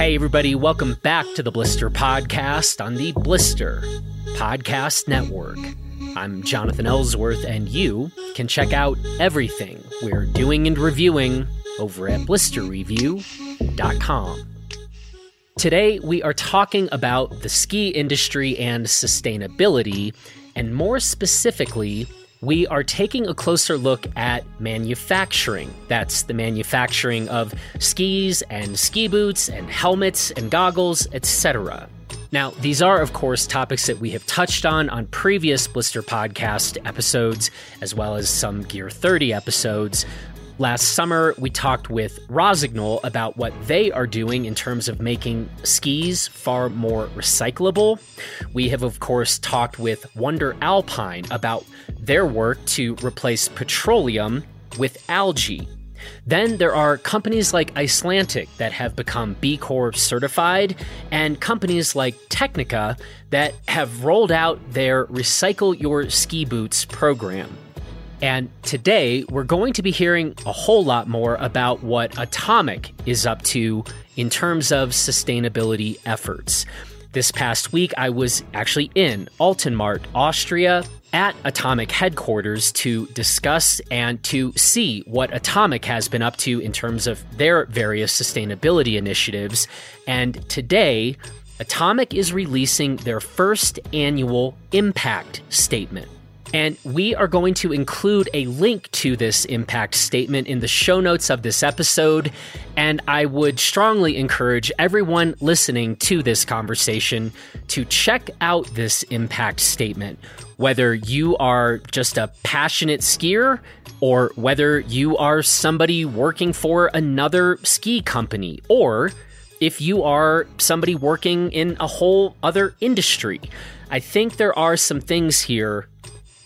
Hey, everybody, welcome back to the Blister Podcast on the Blister Podcast Network. I'm Jonathan Ellsworth, and you can check out everything we're doing and reviewing over at blisterreview.com. Today, we are talking about the ski industry and sustainability, and more specifically, we are taking a closer look at manufacturing. That's the manufacturing of skis and ski boots and helmets and goggles, etc. Now, these are, of course, topics that we have touched on on previous Blister Podcast episodes, as well as some Gear 30 episodes. Last summer, we talked with Rossignol about what they are doing in terms of making skis far more recyclable. We have, of course, talked with WNDR Alpine about their work to replace petroleum with algae. Then there are companies like Icelantic that have become B Corp certified, and companies like Tecnica that have rolled out their Recycle Your Ski Boots program. And today, we're going to be hearing a whole lot more about what Atomic is up to in terms of sustainability efforts. This past week, I was actually in Altenmarkt, Austria, at Atomic headquarters to discuss and to see what Atomic has been up to in terms of their various sustainability initiatives. And today, Atomic is releasing their first annual impact statement. And we are going to include a link to this impact statement in the show notes of this episode. And I would strongly encourage everyone listening to this conversation to check out this impact statement. Whether you are just a passionate skier or whether you are somebody working for another ski company or if you are somebody working in a whole other industry. I think there are some things here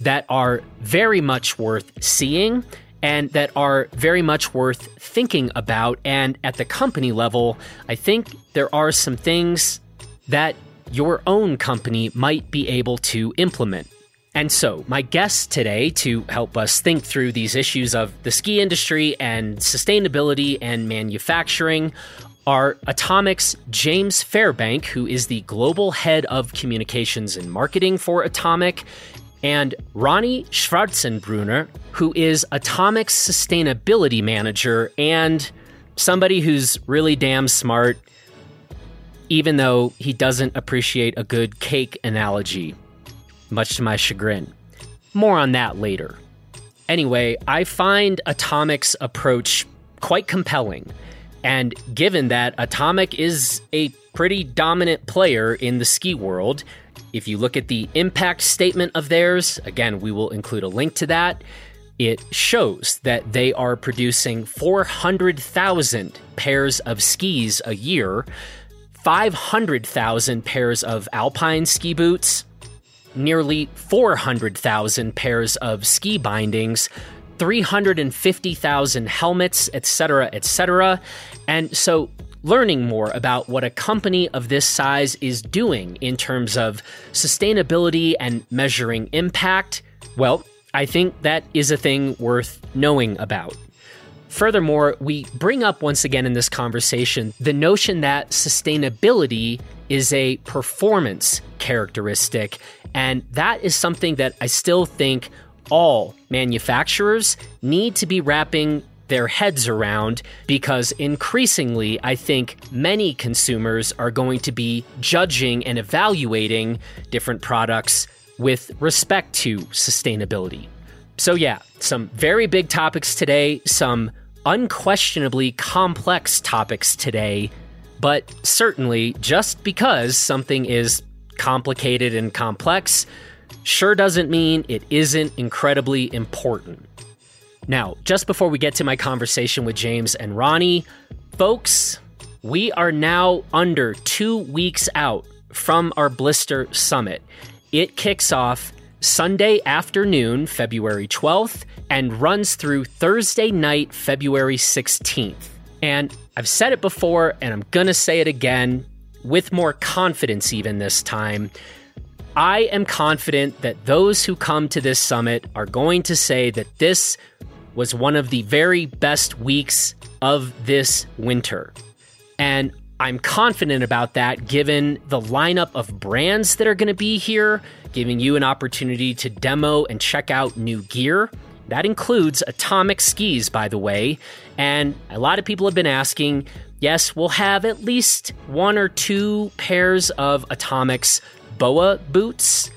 that are very much worth seeing and that are very much worth thinking about. And at the company level, I think there are some things that your own company might be able to implement. And so, my guests today to help us think through these issues of the ski industry and sustainability and manufacturing are Atomic's James Fairbank, who is the global head of communications and marketing for Atomic, and Ronnie Schwarzenbrunner, who is Atomic's sustainability manager and somebody who's really damn smart, even though he doesn't appreciate a good cake analogy, much to my chagrin. More on that later. Anyway, I find Atomic's approach quite compelling. And given that Atomic is a pretty dominant player in the ski world, if you look at the impact statement of theirs, again, we will include a link to that. It shows that they are producing 400,000 pairs of skis a year, 500,000 pairs of alpine ski boots, nearly 400,000 pairs of ski bindings, 350,000 helmets, etc., etc. And so learning more about what a company of this size is doing in terms of sustainability and measuring impact, well, I think that is a thing worth knowing about. Furthermore, we bring up once again in this conversation the notion that sustainability is a performance characteristic, and that is something that I still think all manufacturers need to be wrapping their heads around because increasingly, I think many consumers are going to be judging and evaluating different products with respect to sustainability. So, yeah, some very big topics today, some unquestionably complex topics today, but certainly just because something is complicated and complex sure doesn't mean it isn't incredibly important. Now, just before we get to my conversation with James and Ronnie, folks, we are now under two weeks out from our Blister Summit. It kicks off Sunday afternoon, February 12th, and runs through Thursday night, February 16th. And I've said it before, and I'm going to say it again with more confidence, even this time. I am confident that those who come to this summit are going to say that this was one of the very best weeks of this winter. And I'm confident about that given the lineup of brands that are going to be here, giving you an opportunity to demo and check out new gear. That includes Atomic skis, by the way. And a lot of people have been asking yes, we'll have at least one or two pairs of Atomics BOA boots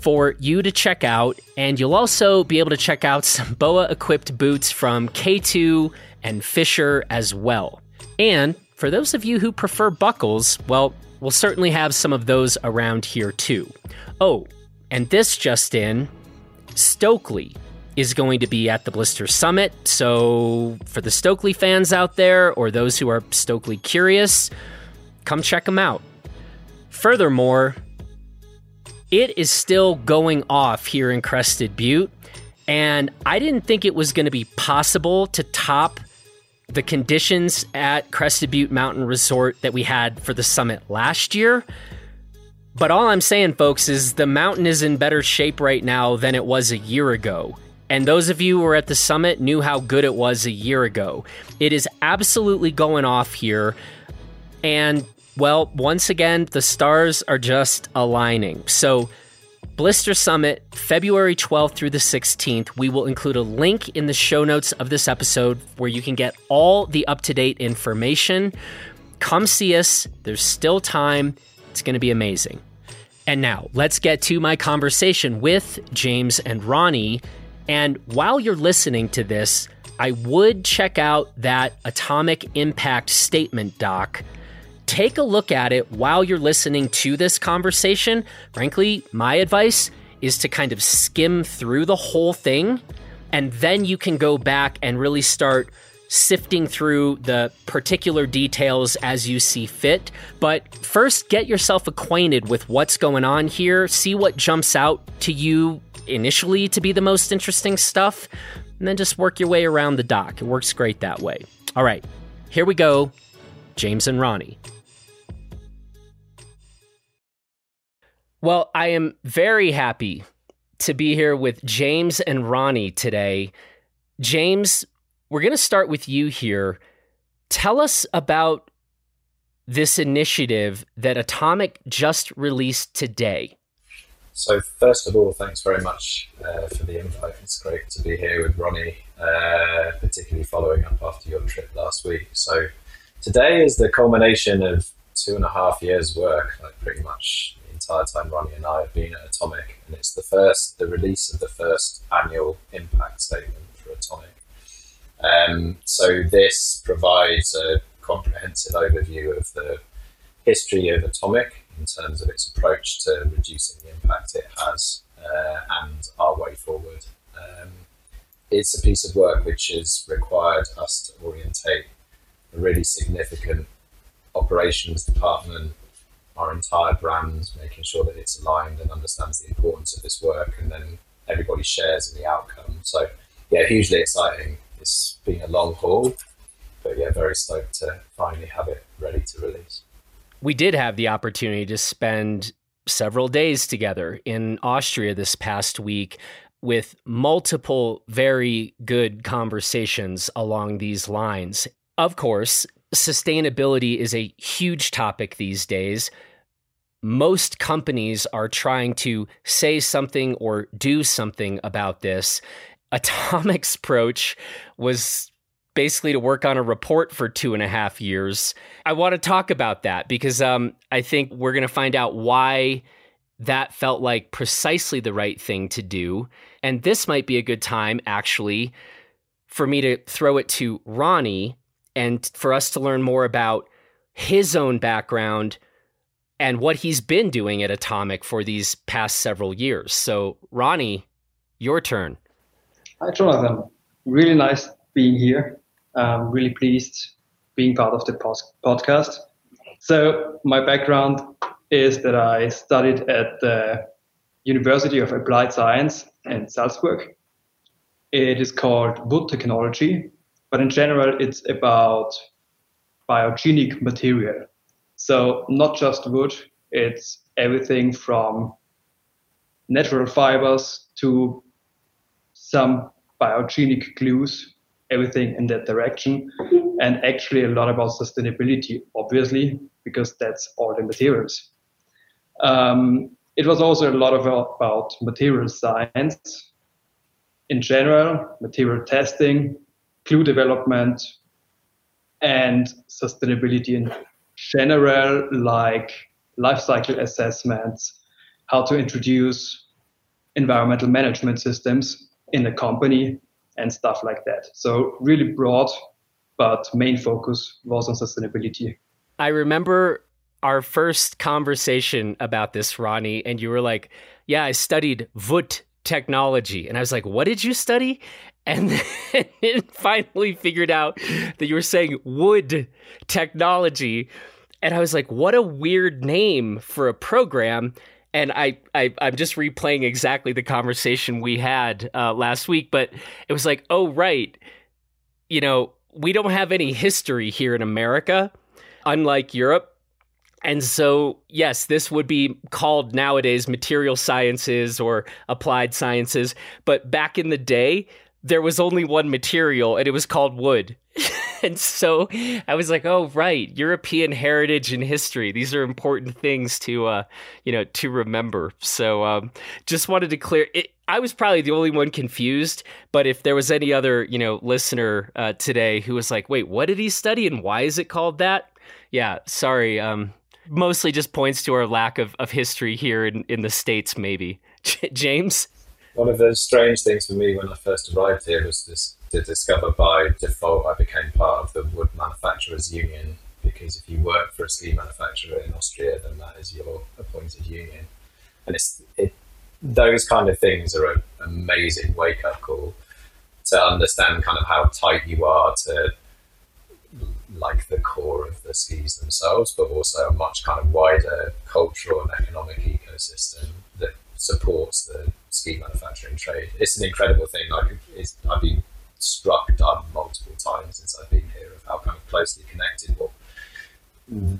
for you to check out. And you'll also be able to check out some BOA equipped boots from K2 and Fischer as well. And for those of you who prefer buckles, well, we'll certainly have some of those around here too. Oh, and this just in Stöckli is going to be at the Blister Summit. So, for the Stöckli fans out there or those who are Stöckli curious, come check them out. Furthermore, it is still going off here in Crested Butte, and I didn't think it was going to be possible to top the conditions at Crested Butte Mountain Resort that we had for the summit last year. But all I'm saying, folks, is the mountain is in better shape right now than it was a year ago. And those of you who were at the summit knew how good it was a year ago. It is absolutely going off here. And, well, once again, the stars are just aligning. So, Blister Summit, February 12th through the 16th. We will include a link in the show notes of this episode where you can get all the up to date information. Come see us. There's still time. It's going to be amazing. And now, let's get to my conversation with James and Ronnie. And while you're listening to this, I would check out that Atomic Impact Statement doc take a look at it while you're listening to this conversation. Frankly, my advice is to kind of skim through the whole thing, and then you can go back and really start sifting through the particular details as you see fit. But first, get yourself acquainted with what's going on here, see what jumps out to you initially to be the most interesting stuff, and then just work your way around the doc. It works great that way. All right, here we go James and Ronnie. Well, I am very happy to be here with James and Ronnie today. James, we're going to start with you here. Tell us about this initiative that Atomic just released today. So, first of all, thanks very much uh, for the invite. It's great to be here with Ronnie, uh, particularly following up after your trip last week. So, today is the culmination of two and a half years' work, like pretty much entire time Ronnie and I have been at Atomic, and it's the first, the release of the first annual impact statement for Atomic. Um, so this provides a comprehensive overview of the history of Atomic in terms of its approach to reducing the impact it has uh, and our way forward. Um, it's a piece of work which has required us to orientate a really significant operations department our entire brand, making sure that it's aligned and understands the importance of this work, and then everybody shares in the outcome. So, yeah, hugely exciting. It's been a long haul, but yeah, very stoked to finally have it ready to release. We did have the opportunity to spend several days together in Austria this past week with multiple very good conversations along these lines. Of course, sustainability is a huge topic these days most companies are trying to say something or do something about this. Atomic's approach was basically to work on a report for two and a half years. I want to talk about that because um, I think we're going to find out why that felt like precisely the right thing to do. And this might be a good time, actually, for me to throw it to Ronnie and for us to learn more about his own background and what he's been doing at Atomic for these past several years. So, Ronnie, your turn. Hi, Jonathan. Really nice being here. I'm really pleased being part of the podcast. So, my background is that I studied at the University of Applied Science in Salzburg. It is called wood technology, but in general, it's about biogenic material. So not just wood, it's everything from natural fibers to some biogenic glues, everything in that direction. and actually a lot about sustainability, obviously, because that's all the materials. Um, it was also a lot of about material science in general, material testing, glue development, and sustainability in general, like life cycle assessments, how to introduce environmental management systems in a company, and stuff like that. So, really broad, but main focus was on sustainability. I remember our first conversation about this, Ronnie, and you were like, Yeah, I studied Wood technology. And I was like, What did you study? And then finally figured out that you were saying wood technology. And I was like, What a weird name for a program. And I, I, I'm just replaying exactly the conversation we had uh, last week, but it was like, oh, right. You know, we don't have any history here in America, unlike Europe and so, yes, this would be called nowadays material sciences or applied sciences. But back in the day, there was only one material and it was called wood. and so I was like, oh, right, European heritage and history. These are important things to, uh, you know, to remember. So um, just wanted to clear it. I was probably the only one confused, but if there was any other, you know, listener uh, today who was like, "Wait, what did he study and why is it called that?" Yeah, sorry. Um, mostly just points to our lack of, of history here in, in the States, maybe. James? One of the strange things for me when I first arrived here was this, to discover by default I became part of the Wood Manufacturers Union because if you work for a ski manufacturer in Austria, then that is your appointed union. And it's it, those kind of things are an amazing wake up call to understand kind of how tight you are to like the core of the skis themselves, but also a much kind of wider cultural and economic ecosystem that supports the ski manufacturing trade. It's an incredible thing. Like I've been struck dumb multiple times since I've been here of how kind of closely connected what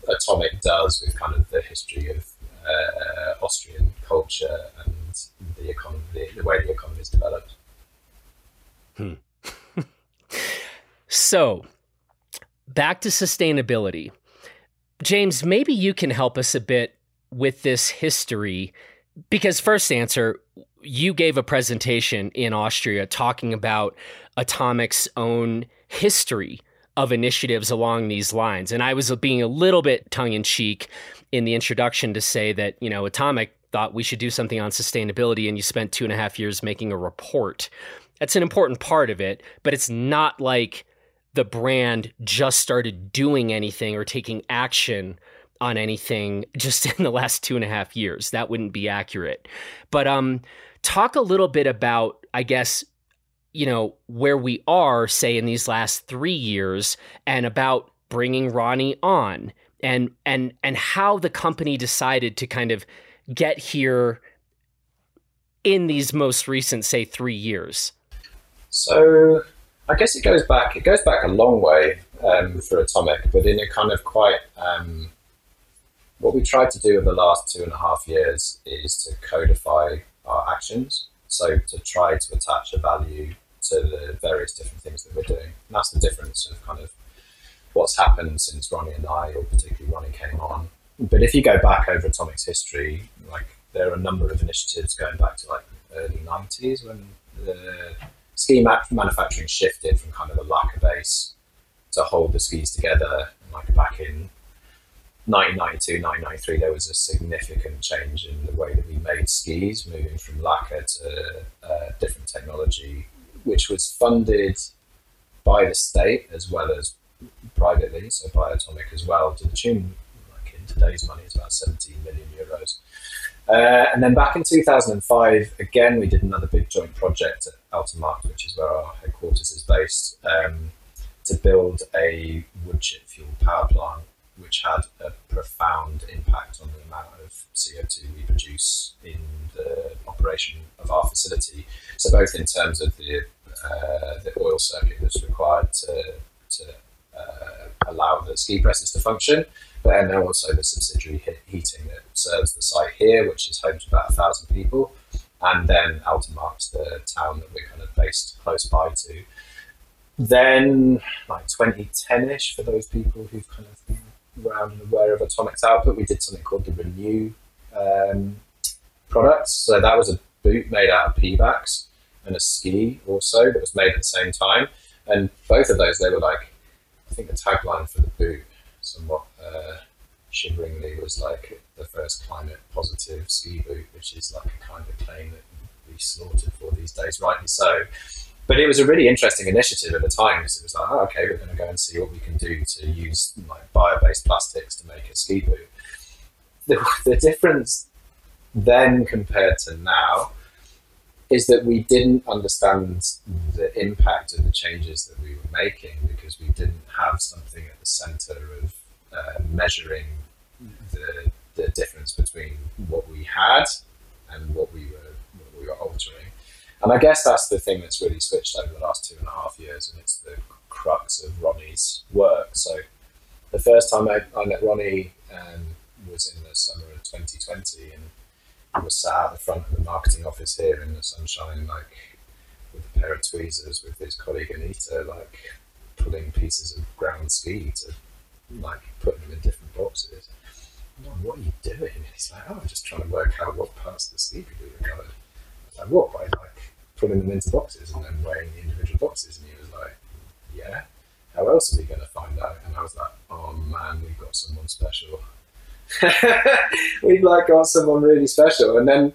Atomic does with kind of the history of uh, Austrian culture and the economy, the, way the economy is developed. Hmm. so back to sustainability. James, maybe you can help us a bit with this history because first answer you gave a presentation in Austria talking about Atomic's own history of initiatives along these lines. And I was being a little bit tongue in cheek in the introduction to say that, you know, Atomic thought we should do something on sustainability and you spent two and a half years making a report. That's an important part of it, but it's not like the brand just started doing anything or taking action on anything just in the last two and a half years. That wouldn't be accurate. But um, talk a little bit about, I guess, you know, where we are, say, in these last three years, and about bringing Ronnie on, and and and how the company decided to kind of get here in these most recent, say, three years. So I guess it goes back. It goes back a long way um, for Atomic, but in a kind of quite. Um, what we tried to do in the last two and a half years is to codify our actions. So to try to attach a value to the various different things that we're doing. And that's the difference of kind of what's happened since Ronnie and I, or particularly Ronnie, came on. But if you go back over Atomic's history, like there are a number of initiatives going back to like the early 90s when the ski manufacturing shifted from kind of a lacquer base to hold the skis together. Like back in 1992, 1993, there was a significant change in the way that we made skis, moving from lacquer to uh, different technology, which was funded by the state as well as privately, so by Atomic as well, to the tune, like in today's money, it's about 17 million euros. Uh, and then back in 2005, again, we did another big joint project at Altenmarkt, which is where our headquarters is based, um, to build a wood chip fuel power plant, which had a profound impact on the amount of CO2 we produce in the operation of our facility. So, both in terms of the uh, the oil circuit that's required to, to uh, allow the ski presses to function, but then also the subsidiary heating that serves the site here, which is home to about a thousand people, and then Altenmarkt, the town that we're kind of based close by to. then, like 2010ish, for those people who've kind of been around and aware of Atomic's output, we did something called the Renew um, product. So that was a boot made out of Pebax and a ski also that was made at the same time. And both of those, they were like, I think the tagline for the boot, somewhat uh, shiveringly, was like the first climate positive ski boot, which is like a kind of claim that we slaughtered for these days, rightly so. But it was a really interesting initiative at the time because it was like, oh, okay, we're going to go and see what we can do to use like bio-based plastics to make a ski boot. The, the difference then compared to now is that we didn't understand the impact of the changes that we were making because we didn't have something at the center of uh, measuring the, the difference between what we had and what we were what we were altering. And I guess that's the thing that's really switched over the last two and a half years, and it's the crux of Ronnie's work. So the first time I, I met Ronnie um, was in the summer of 2020, and was sat at the front of the marketing office here in the sunshine, like with a pair of tweezers with his colleague Anita, like pulling pieces of ground ski to like putting them in different boxes. what are you doing? And he's like, oh, I'm just trying to work out what parts of the could be recovered. I like, what? By like putting them into boxes and then weighing the individual boxes. And he was like, yeah. How else are we going to find out? And I was like, oh man, we've got someone special. we've like got someone really special. And then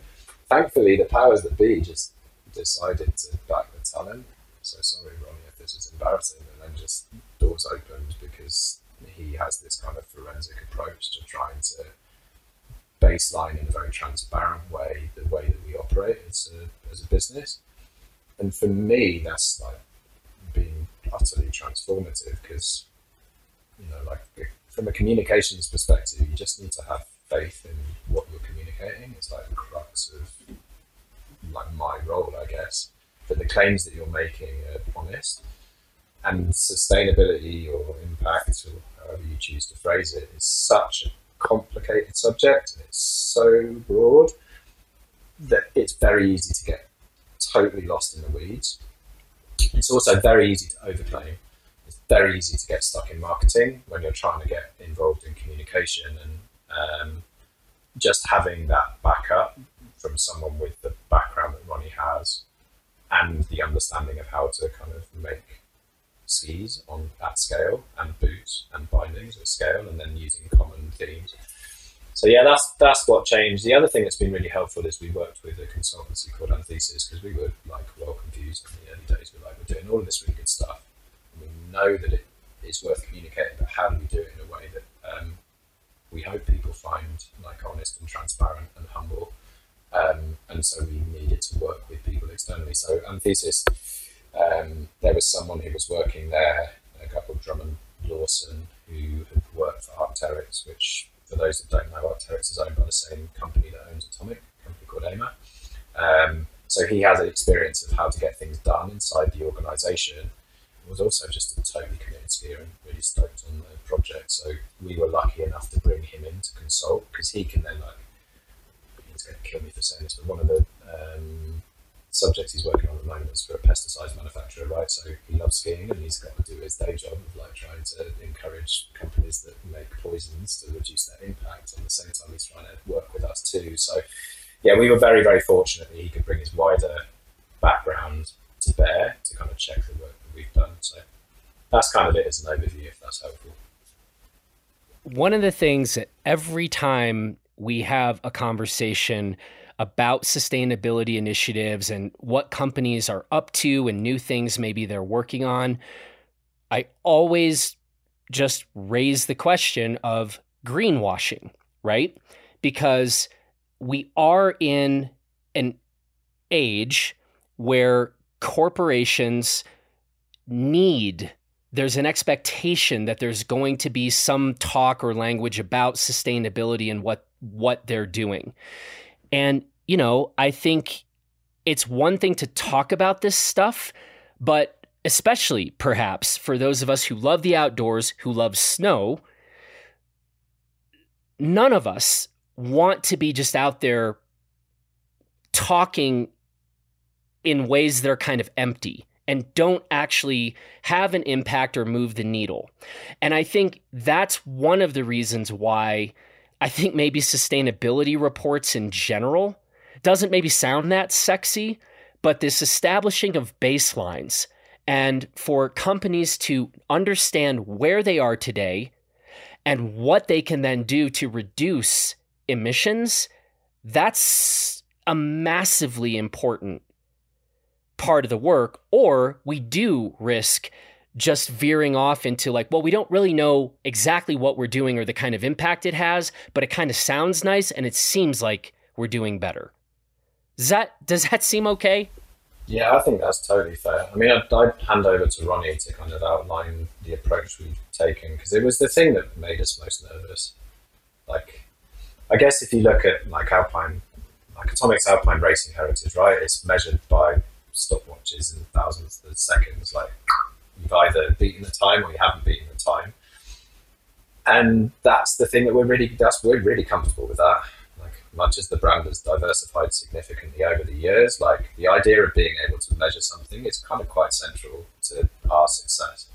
thankfully the powers that be just decided to back the talent. So sorry, Ronnie, if this is embarrassing. And then just doors opened because he has this kind of forensic approach to trying to baseline in a very transparent way the way that we operate as a, as a business and for me, that's like been utterly transformative because you know, like from a communications perspective, you just need to have faith in what you're communicating. It's like the crux of like my role, I guess. That the claims that you're making are honest, and sustainability or impact, or however you choose to phrase it, is such a complicated subject and it's so broad that it's very easy to get totally lost in the weeds. It's also very easy to overclaim. It's very easy to get stuck in marketing when you're trying to get involved in communication and um, just having that backup from someone with the background that Ronnie has and the understanding of how to kind of make skis on that scale and boots and bindings at scale and then using common themes so yeah, that's that's what changed. The other thing that's been really helpful is we worked with a consultancy called Anthesis because we were like well confused in the early days. We're like we're doing all of this really good stuff, we know that it is worth communicating. But how do we do it in a way that um, we hope people find like honest and transparent and humble? Um, and so we needed to work with people externally. So Anthesis, um, there was someone who was working there, a guy called Drummond Lawson, who had worked for Arc'teryx, which for those that don't know, Arc'teryx is owned by the same company that owns Atomic, a company called Amer. Um, so he has an experience of how to get things done inside the organisation. Was also just a totally committed skier and really stoked on the project. So we were lucky enough to bring him in to consult because he can then like he's going to kill me for saying this, but one of the um, subjects he's working on at the moment is for a pesticide manufacturer, right? So he loves skiing and he's got to do his day job of like trying to encourage companies that make poisons to reduce their impact. And at the same time, he's trying to work with us too. So yeah, we were very, very fortunate that he could bring his wider background to bear to kind of check the work that we've done. So that's kind of it as an overview, if that's helpful. One of the things that every time we have a conversation about sustainability initiatives and what companies are up to and new things maybe they're working on, I always just raise the question of greenwashing, right? Because we are in an age where corporations need there's an expectation that there's going to be some talk or language about sustainability and what what they're doing. And, you know, I think it's one thing to talk about this stuff, but especially perhaps for those of us who love the outdoors, who love snow, none of us want to be just out there talking in ways that are kind of empty and don't actually have an impact or move the needle. And I think that's one of the reasons why I think maybe sustainability reports in general doesn't maybe sound that sexy, but this establishing of baselines and for companies to understand where they are today and what they can then do to reduce emissions, that's a massively important part of the work. Or we do risk just veering off into like, well, we don't really know exactly what we're doing or the kind of impact it has, but it kind of sounds nice and it seems like we're doing better. Does that does that seem okay? Yeah, I think that's totally fair. I mean, I'd, I'd hand over to Ronnie to kind of outline the approach we've taken because it was the thing that made us most nervous. Like, I guess if you look at like Alpine, like Atomic's Alpine racing heritage, right? It's measured by stopwatches and thousands of seconds. Like, you've either beaten the time or you haven't beaten the time, and that's the thing that we're really that's we're really comfortable with that Like much as the brand has diversified significantly over the years, like the idea of being able to measure something is kind of quite central to our success.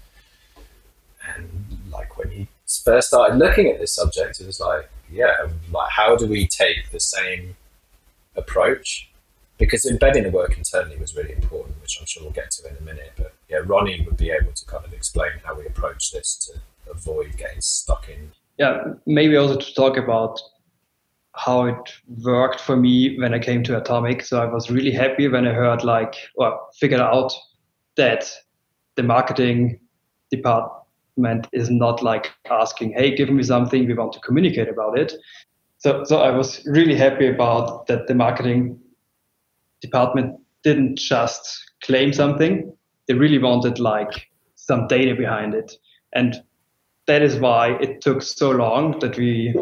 And like when he first started looking at this subject, it was like, yeah, like how do we take the same approach? Because embedding the work internally was really important, which I'm sure we'll get to in a minute. But yeah, Ronnie would be able to kind of explain how we approach this to avoid getting stuck in. Yeah, maybe also to talk about how it worked for me when I came to Atomic. So I was really happy when I heard like or figured out that the marketing department is not like asking, "Hey, give me something. We want to communicate about it." So so I was really happy about that. The marketing department didn't just claim something; they really wanted like some data behind it, and that is why it took so long that we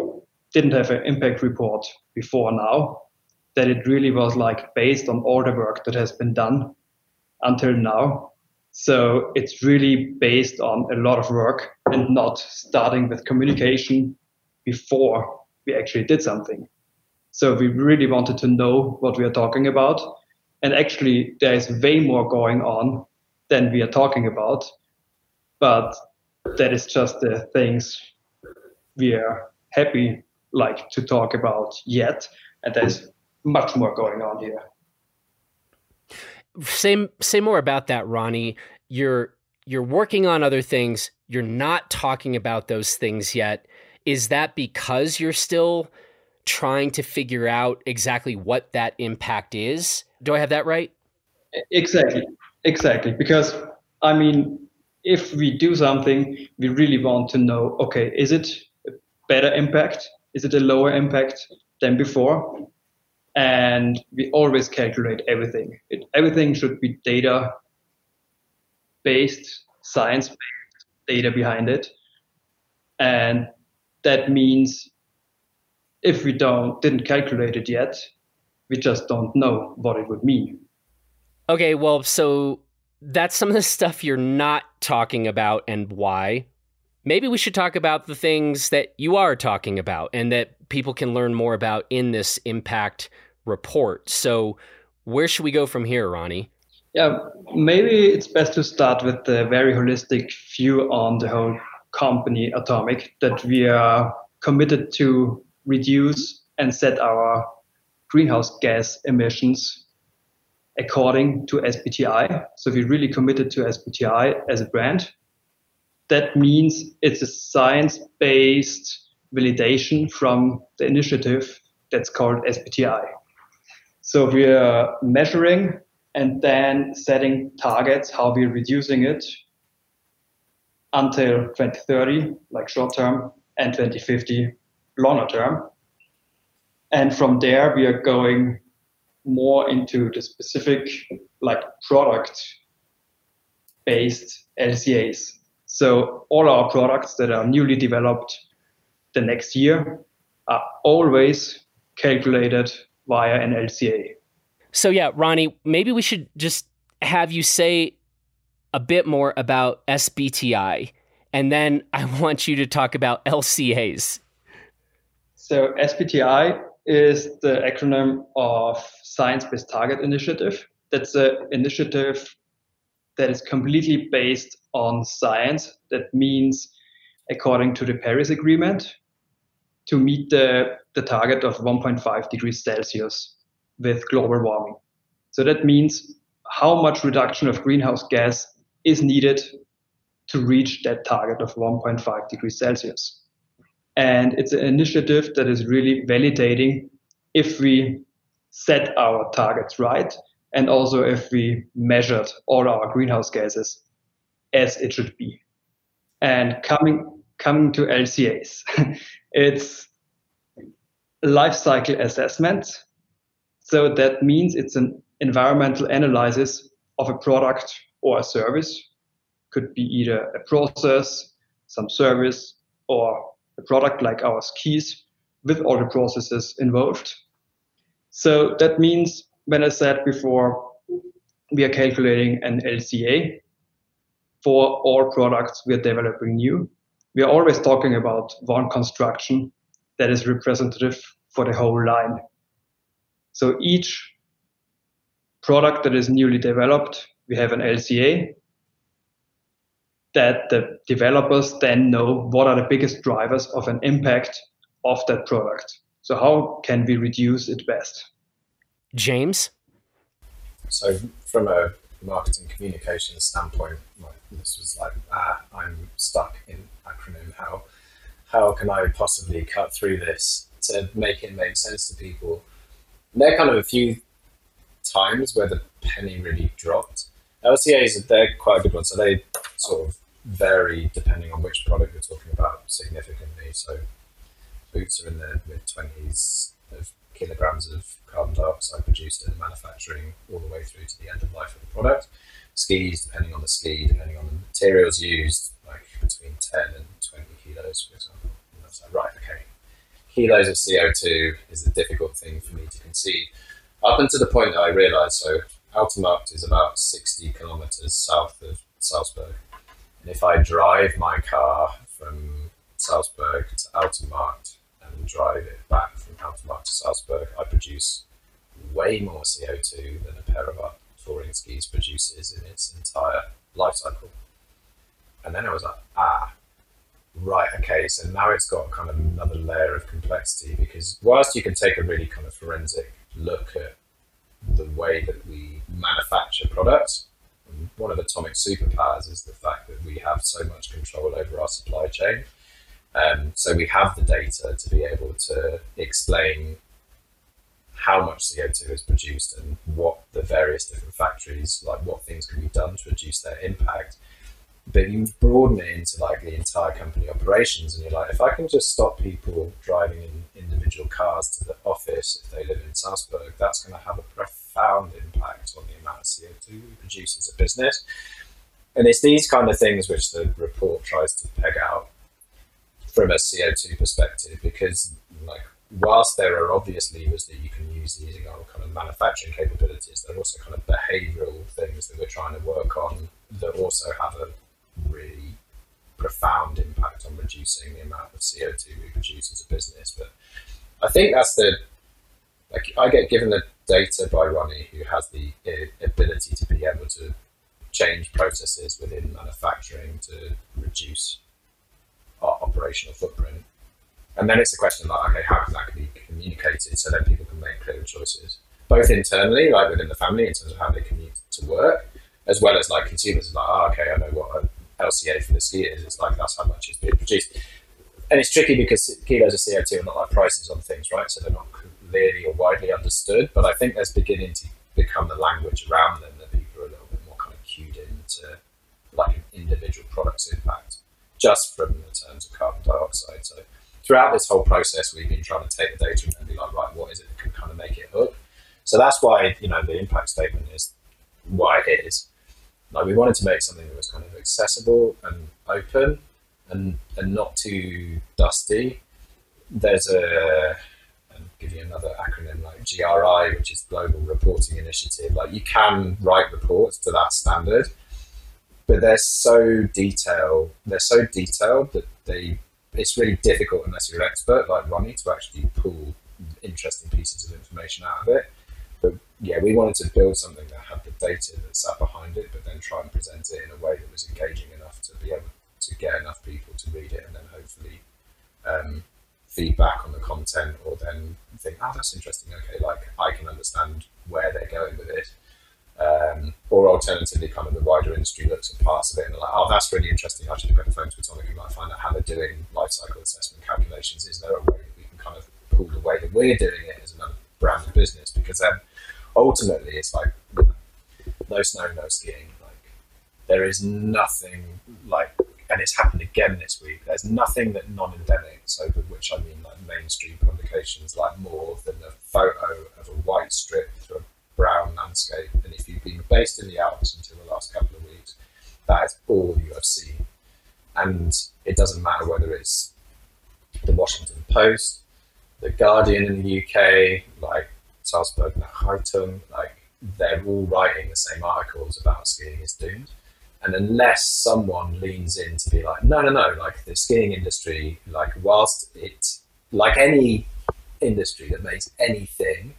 didn't have an impact report before now, that it really was like based on all the work that has been done until now. So it's really based on a lot of work and not starting with communication before we actually did something. So we really wanted to know what we are talking about. And actually, there is way more going on than we are talking about. But that is just the things we are happy like to talk about yet, and there's much more going on here. Say say more about that, Ronnie. You're you're working on other things. You're not talking about those things yet. Is that because you're still trying to figure out exactly what that impact is? Do I have that right? Exactly. Exactly. Because I mean, if we do something, we really want to know, okay, is it a better impact? Is it a lower impact than before? And we always calculate everything. It, everything should be data based, science based data behind it. And that means if we don't didn't calculate it yet, we just don't know what it would mean. Okay, well, so that's some of the stuff you're not talking about and why maybe we should talk about the things that you are talking about and that people can learn more about in this impact report. So, where should we go from here, Ronnie? Yeah, maybe it's best to start with the very holistic view on the whole company Atomic that we are committed to reduce and set our greenhouse gas emissions according to SBTI. So we're really committed to SBTI as a brand that means it's a science based validation from the initiative that's called SBTI. So we are measuring and then setting targets, how we're reducing it until 2030, like short term, and 2050, longer term. And from there, we are going more into the specific, like product based LCAs. So all our products that are newly developed the next year are always calculated via an LCA. So yeah, Ronnie, maybe we should just have you say a bit more about SBTI and then I want you to talk about LCAs. So SBTI is the acronym of Science Based Target Initiative. That's an initiative that is completely based on science. That means according to the Paris Agreement to meet the, the target of 1.5 degrees Celsius with global warming. So that means how much reduction of greenhouse gas is needed to reach that target of 1.5 degrees Celsius. And it's an initiative that is really validating if we set our targets right and also if we measured all our greenhouse gases as it should be. And coming coming to LCAs, it's life cycle assessment. So that means it's an environmental analysis of a product or a service. Could be either a process, some service, or a product like our skis with all the processes involved. So that means, when I said before, we are calculating an LCA for all products we are developing new. We are always talking about one construction that is representative for the whole line. So each product that is newly developed, we have an LCA that the developers then know what are the biggest drivers of an impact of that product. So how can we reduce it best? James? So from a marketing communications standpoint, this was like, ah, I'm stuck in acronym. How how can I possibly cut through this to make it make sense to people? And there are kind of a few times where the penny really dropped. LCAs they're quite a good one, so they sort of vary depending on which product you're talking about significantly. So boots are in the mid twenties of kilograms of carbon dioxide produced in the manufacturing all the way through to the end of life of the product. Skis, depending on the ski, depending on the materials used, like between 10 and 20 kilos, for example. Like, right, okay. Kilos of CO2 is a difficult thing for me to conceive. Up until the point that I realised, so Altenmarkt is about 60 kilometres south of Salzburg. If I drive my car from Salzburg to Altenmarkt and drive it back from Altenmarkt to Salzburg, I produce way more CO2 than a pair of touring skis produces in its entire life cycle. And then I was like, ah, right, okay, so now it's got kind of another layer of complexity because whilst you can take a really kind of forensic look at the way that we manufacture products, one of Atomic's superpowers is the fact that we have so much control over our supply chain. Um, so we have the data to be able to explain how much CO2 is produced and what the various different factories, like what things can be done to reduce their impact. But you broaden it into like the entire company operations, and you're like, if I can just stop people driving in individual cars to the office if they live in Salzburg, that's going to have a profound impact on the amount of CO2 we produce as a business. And it's these kind of things which the report tries to peg out from a CO2 perspective, because like whilst there are obvious levers that you can use using our kind of manufacturing capabilities, there are also kind of behavioral things that we're trying to work on that also have a really profound impact on reducing the amount of CO2 we produce as a business. But I think that's the like I get given the data by Ronnie, who has the uh, ability to be able to change processes within manufacturing to reduce our operational footprint. And then it's a question like, okay, how can that be communicated so that people can make clearer choices, both internally, like within the family, in terms of how they commute to work, as well as like consumers, like, oh, okay, I know what an LCA for the ski is. It's like that's how much is being produced. And it's tricky because kilos of CO2 are not like prices on things, right? So they're not clearly or widely understood. But I think there's beginning to become the language around them that people are a little bit more kind of cued into like an individual product's impact just from the terms of carbon dioxide. So throughout this whole process, we've been trying to take the data and be like, right, what is it that can kind of make it hook? So that's why, you know, the impact statement is why it is. Like we wanted to make something that was kind of accessible and open and, and not too dusty. There's a, give you another acronym like GRI, which is Global Reporting Initiative. Like you can write reports to that standard, but they're so detailed. They're so detailed that they it's really difficult unless you're an expert like Ronnie to actually pull interesting pieces of information out of it. But yeah, we wanted to build something that had the data that sat behind it, but then try and present it in a way that was engaging enough to be able to get enough people to read it and then hopefully um, feedback on the content or then think, oh, that's interesting. Okay, like I can understand where they're going with it. Um, or alternatively, kind of the wider industry looks at parts of it and like, oh, that's really interesting. I should have got a phone to Atomic and might find out how they're doing life cycle assessment calculations. Is there a way that we can kind of pull the way that we're doing it as another brand of business? Because then ultimately, it's like no snow, no skiing. Like there is nothing like, and it's happened again this week. There's nothing that non-endemic, so with which I mean like mainstream publications, like more than a photo of a white strip through a brown landscape. And if you've been based in the Alps until the last couple of weeks, that is all you have seen. And it doesn't matter whether it's the Washington Post, the Guardian in the UK, like Salzburg Zeitung, like they're all writing the same articles about skiing is doomed. And unless someone leans in to be like, no, no, no, like the skiing industry, like whilst it, like any industry that makes anything,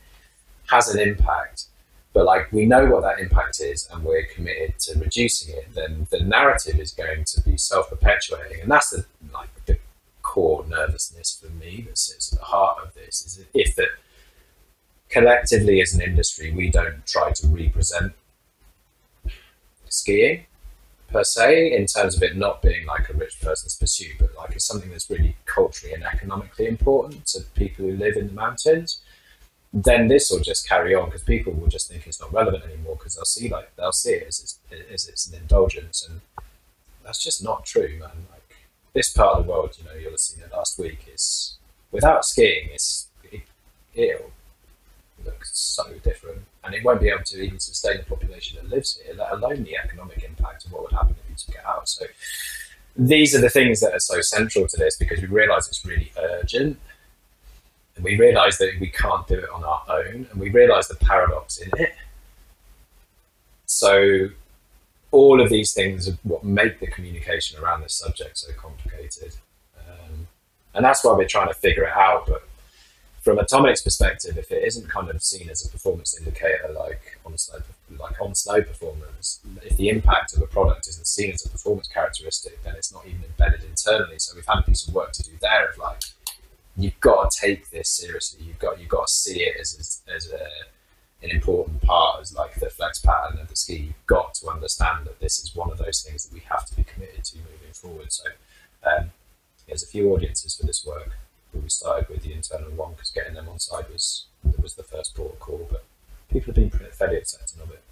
has an impact, but like we know what that impact is and we're committed to reducing it, then the narrative is going to be self-perpetuating, and that's the like the core nervousness for me that sits at the heart of this is if that collectively as an industry, we don't try to represent skiing per se in terms of it not being like a rich person's pursuit, but like it's something that's really culturally and economically important to people who live in the mountains. Then this will just carry on because people will just think it's not relevant anymore because they'll see like they'll see it as it's, as it's an indulgence, and that's just not true, man. Like this part of the world, you know, you'll have seen it last week. Is without skiing, it's it, it'll look so different, and it won't be able to even sustain the population that lives here, let alone the economic impact of what would happen if you took it out. So these are the things that are so central to this because we realise it's really urgent, and we realise that we can't do it on our own, and we realise the paradox in it. So all of these things are what make the communication around this subject so complicated. Um, and that's why we're trying to figure it out. But from Atomic's perspective, if it isn't kind of seen as a performance indicator like on snow, like on snow performance, if the impact of a product isn't seen as a performance characteristic, then it's not even embedded internally. So we've had a piece of work to do there of like, you've got to take this seriously. You've got you've got to see it as as, as a, an important part as like the flex pattern of the ski. You've got to understand that this is one of those things that we have to be committed to moving forward. So um, there's a few audiences for this work we started with the internal one because getting them on side was was the first port of call. But people have been fairly accepting of it.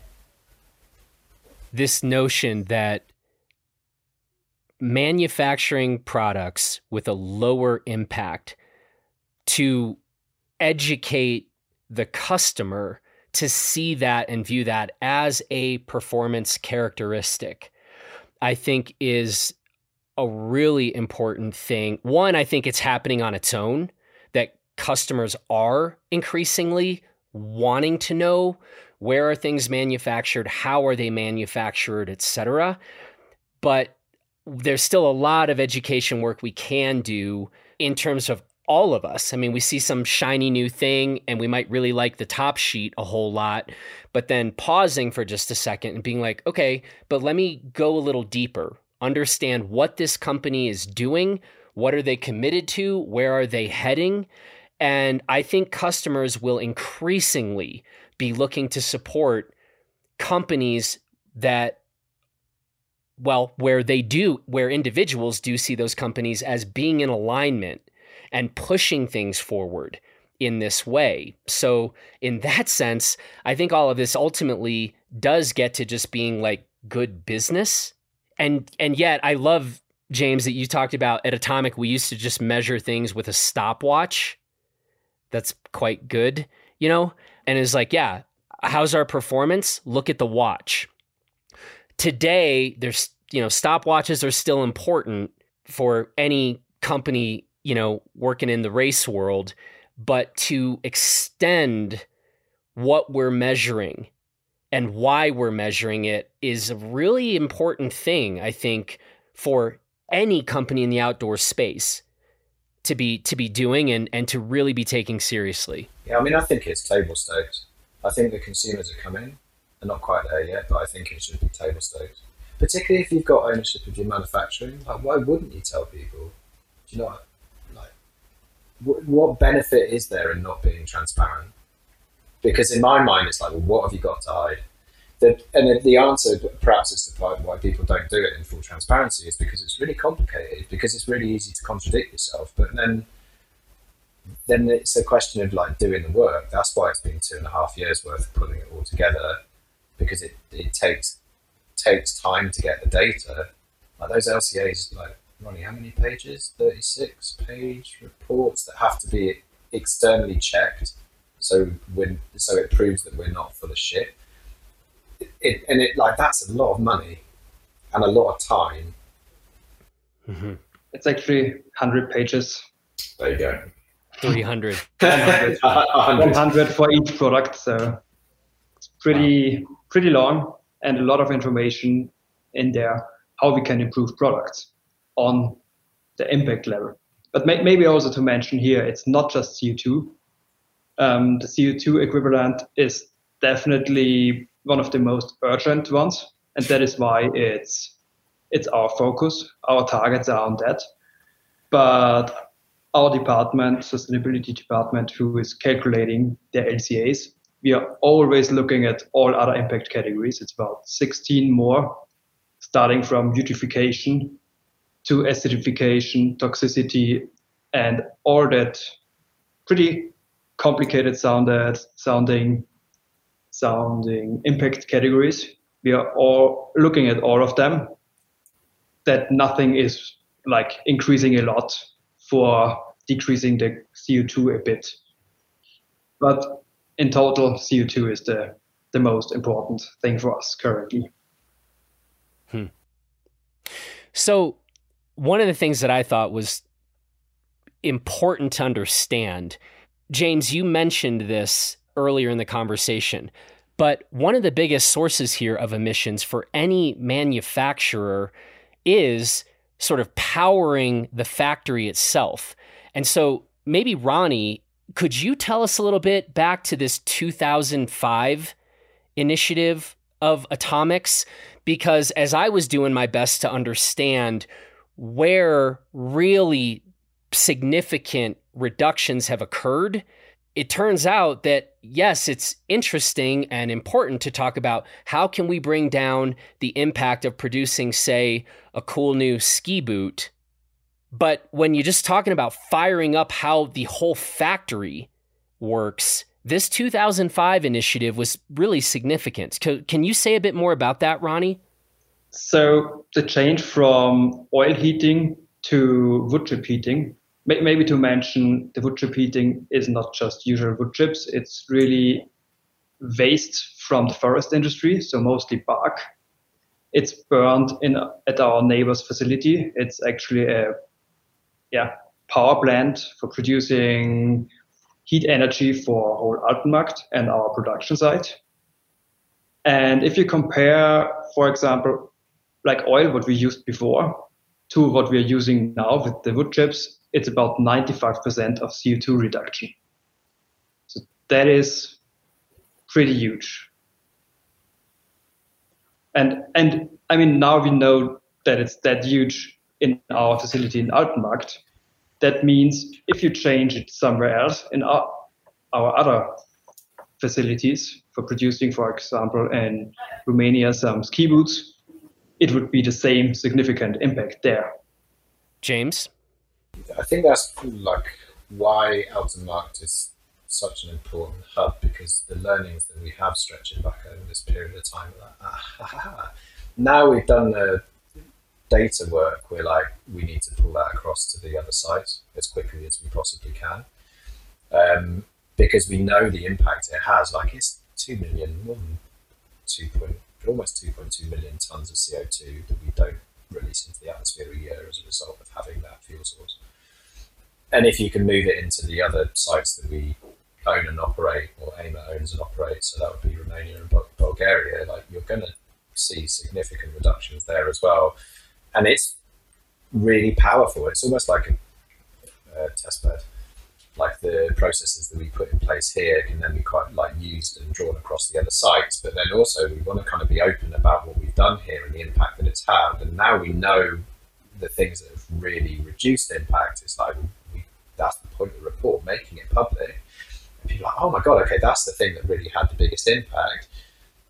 This notion that manufacturing products with a lower impact to educate the customer to see that and view that as a performance characteristic, I think is a really important thing. One, I think it's happening on its own that customers are increasingly wanting to know where are things manufactured, how are they manufactured, etc. But there's still a lot of education work we can do in terms of all of us. I mean, we see some shiny new thing and we might really like the top sheet a whole lot, but then pausing for just a second and being like, okay, but let me go a little deeper understand what this company is doing, what are they committed to, where are they heading. And I think customers will increasingly be looking to support companies that, well, where they do, where individuals do see those companies as being in alignment and pushing things forward in this way. So, in that sense, I think all of this ultimately does get to just being like good business and and yet I love James that you talked about at Atomic. We used to just measure things with a stopwatch. That's quite good, you know. And it's like, yeah, how's our performance? Look at the watch. Today, there's you know stopwatches are still important for any company you know working in the race world, but to extend what we're measuring and why we're measuring it is a really important thing, I think, for any company in the outdoor space to be to be doing and, and to really be taking seriously. Yeah, I mean I think it's table stakes. I think the consumers are coming They're not quite there yet, but I think it should be table stakes. Particularly if you've got ownership of your manufacturing. Like, why wouldn't you tell people? Do you know? Like, what benefit is there in not being transparent? Because in my mind, it's like, well, what have you got to hide? The, and the answer, perhaps, as to why people don't do it in full transparency is because it's really complicated. Because it's really easy to contradict yourself. But then then it's a question of like doing the work. That's why it's been two and a half years worth of putting it all together because it, it takes takes time to get the data. Like those LCAs, like Ronnie, how many pages? Thirty six page reports that have to be externally checked, so when so it proves that we're not full of shit. It, it, and it like that's a lot of money and a lot of time. Mm-hmm. It's actually hundred pages. There you go. 300. 100. 100 for each product. So it's pretty, pretty long and a lot of information in there how we can improve products on the impact level. But may, maybe also to mention here, it's not just CO2. Um, the CO2 equivalent is definitely one of the most urgent ones, and that is why it's it's our focus. Our targets are on that. But our department, sustainability department, who is calculating the LCAs, we are always looking at all other impact categories. It's about 16 more, starting from eutrophication to acidification, toxicity, and all that pretty complicated sounded, sounding sounding impact categories. We are all looking at all of them. That nothing is like increasing a lot for decreasing the CO2 a bit. But in total, CO2 is the, the most important thing for us currently. Hmm. So, one of the things that I thought was important to understand, James, you mentioned this earlier in the conversation, but one of the biggest sources here of emissions for any manufacturer is sort of powering the factory itself. And so maybe Ronnie, could you tell us a little bit back to this 2005 initiative of atomics? Because as I was doing my best to understand where really significant reductions have occurred, it turns out that yes, it's interesting and important to talk about how can we bring down the impact of producing, say, a cool new ski boot but when you're just talking about firing up how the whole factory works, this 2005 initiative was really significant. Can you say a bit more about that, Ronnie? So, the change from oil heating to wood chip heating, maybe to mention the wood chip heating is not just usual wood chips, it's really waste from the forest industry, so mostly bark. It's burned in at our neighbor's facility. It's actually a yeah, power plant for producing heat energy for whole Altenmarkt and our production site. And if you compare, for example, like oil, what we used before, to what we are using now with the wood chips, it's about 95% of CO2 reduction. So that is pretty huge. And and I mean now we know that it's that huge in our facility in Altenmarkt. That means if you change it somewhere else in our, our other facilities for producing, for example, in Romania, some ski boots, it would be the same significant impact there. James? I think that's like why Altenmarkt is such an important hub because the learnings that we have stretching back over this period of time. Like, now we've done the data work, we're like, we need to pull that across to the other site as quickly as we possibly can. Um, because we know the impact it has. Like it's 2 million, more than 2 point, almost 2.2 million tons of CO2 that we don't release into the atmosphere a year as a result of having that fuel source. And if you can move it into the other sites that we own and operate, or Amer owns and operates, so that would be Romania and Bulgaria, like you're going to see significant reductions there as well and it's really powerful. It's almost like a, a test bed. like the processes that we put in place here can then be quite like used and drawn across the other sites. But then also we want to kind of be open about what we've done here and the impact that it's had. And now we know the things that have really reduced impact. It's like that's the point of the report, making it public. And people are like, oh my god, okay, that's the thing that really had the biggest impact.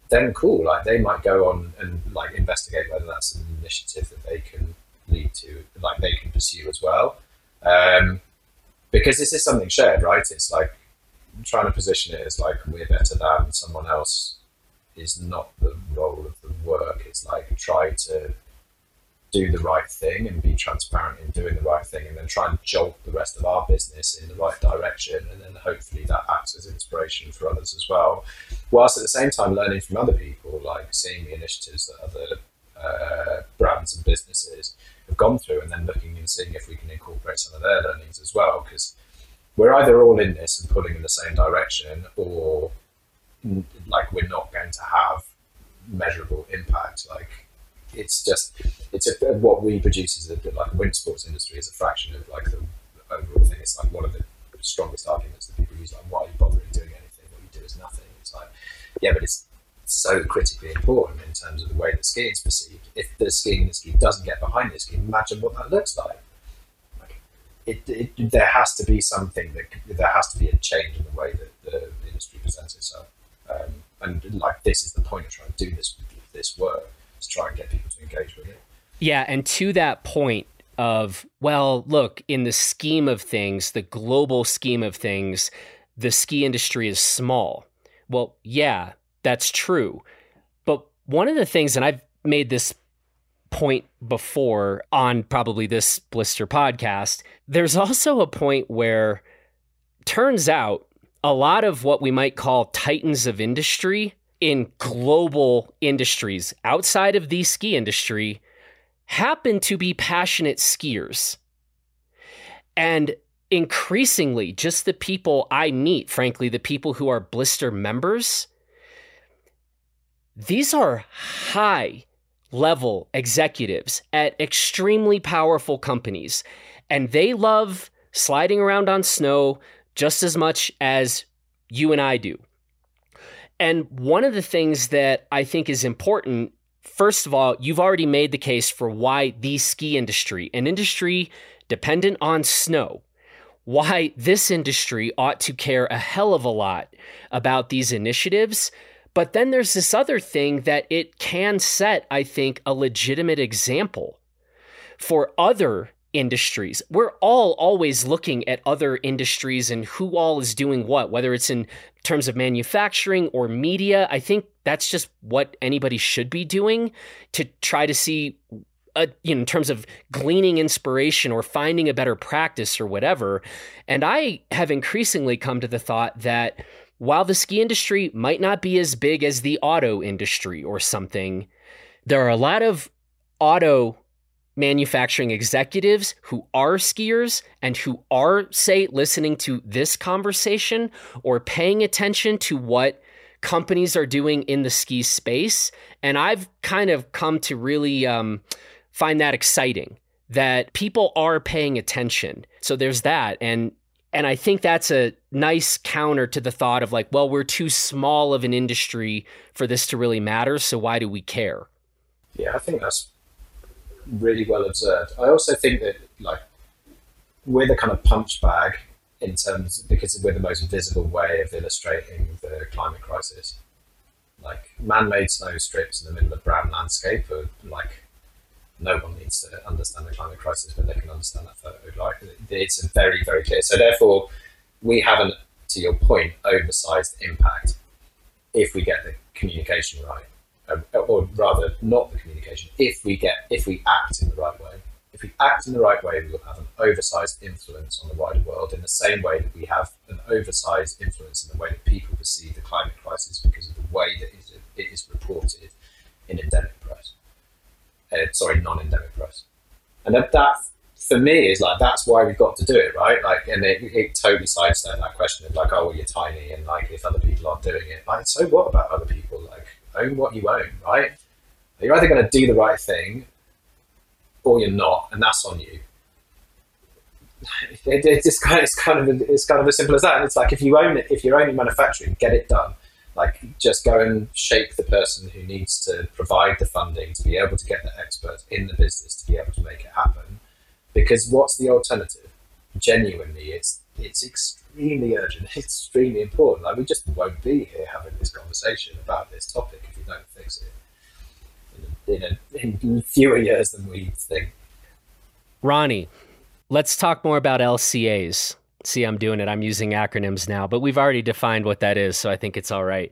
Then cool, like they might go on and like investigate whether that's an initiative that they can lead to, like they can pursue as well. Um, because this is something shared, right? It's like trying to position it as like we're better than someone else is not the role of the work. It's like try to do the right thing and be transparent in doing the right thing and then try and jolt the rest of our business in the right direction and then hopefully that acts as inspiration for others as well. Whilst at the same time learning from other people like seeing the initiatives that other uh, brands and businesses have gone through and then looking and seeing if we can incorporate some of their learnings as well because we're either all in this and pulling in the same direction or like we're not going to have measurable impact. Like it's just it's a, what we produce is a bit like the winter sports industry is a fraction of like the overall thing it's like one of the strongest arguments that people use like why are you bothering doing anything what you do is nothing it's like yeah but it's so critically important in terms of the way that skiing is perceived. If the skiing industry doesn't get behind this, can you imagine what that looks like? like it, it, there has to be something that there has to be a change in the way that the industry presents itself. Um, and like this is the point of trying to do this this work to try and get people to engage with it. Yeah, and to that point of well, look, in the scheme of things, the global scheme of things, the ski industry is small. Well, yeah, that's true. But one of the things, and I've made this point before on probably this Blister podcast, there's also a point where turns out a lot of what we might call titans of industry in global industries outside of the ski industry happen to be passionate skiers. And increasingly, just the people I meet, frankly, the people who are blister members, these are high level executives at extremely powerful companies, and they love sliding around on snow just as much as you and I do. And one of the things that I think is important, first of all, you've already made the case for why the ski industry, an industry dependent on snow, why this industry ought to care a hell of a lot about these initiatives but then there's this other thing that it can set, I think, a legitimate example for other industries. We're all always looking at other industries and who all is doing what, whether it's in terms of manufacturing or media. I think that's just what anybody should be doing to try to see uh, you know, in terms of gleaning inspiration or finding a better practice or whatever. And I have increasingly come to the thought that while the ski industry might not be as big as the auto industry or something, there are a lot of auto manufacturing executives who are skiers and who are, say, listening to this conversation or paying attention to what companies are doing in the ski space. And I've kind of come to really um, find that exciting that people are paying attention. So there's that. And and I think that's a nice counter to the thought of like, well, we're too small of an industry for this to really matter. So why do we care? Yeah, I think that's really well observed. I also think that like we're the kind of punch bag in terms because we're the most visible way of illustrating the climate crisis. Like man-made snow strips in the middle of brown landscape like no one needs to understand the climate crisis, but they can understand that photo. Like it's very, very clear. So therefore, we haven't, to your point, oversized impact if we get the communication right, or rather, not the communication. If we get, if we act in the right way, if we act in the right way, we will have an oversized influence on the wider world in the same way that we have an oversized influence in the way that people perceive the climate crisis because of the way that it is reported in endemic press uh, sorry, non-endemic press. And that, that, for me, is like, that's why we've got to do it, right? Like, and it, it totally sidesteps that question of like, oh, well, you're tiny, and like, if other people aren't doing it, like, so what about other people? Own what you own, right? You're either going to do the right thing or you're not, and that's on you. it, it's kind of it's kind of it's kind of as simple as that. It's like if you own it, if you're only manufacturing, get it done. Like just go and shape the person who needs to provide the funding to be able to get the experts in the business to be able to make it happen. Because what's the alternative? Genuinely, it's it's extremely urgent, extremely important. Like we just won't be here having this conversation about this topic if we don't fix it in, a, in fewer years than we think. Ronnie, let's talk more about LCAs. See, I'm doing it. I'm using acronyms now, but we've already defined what that is, so I think it's all right.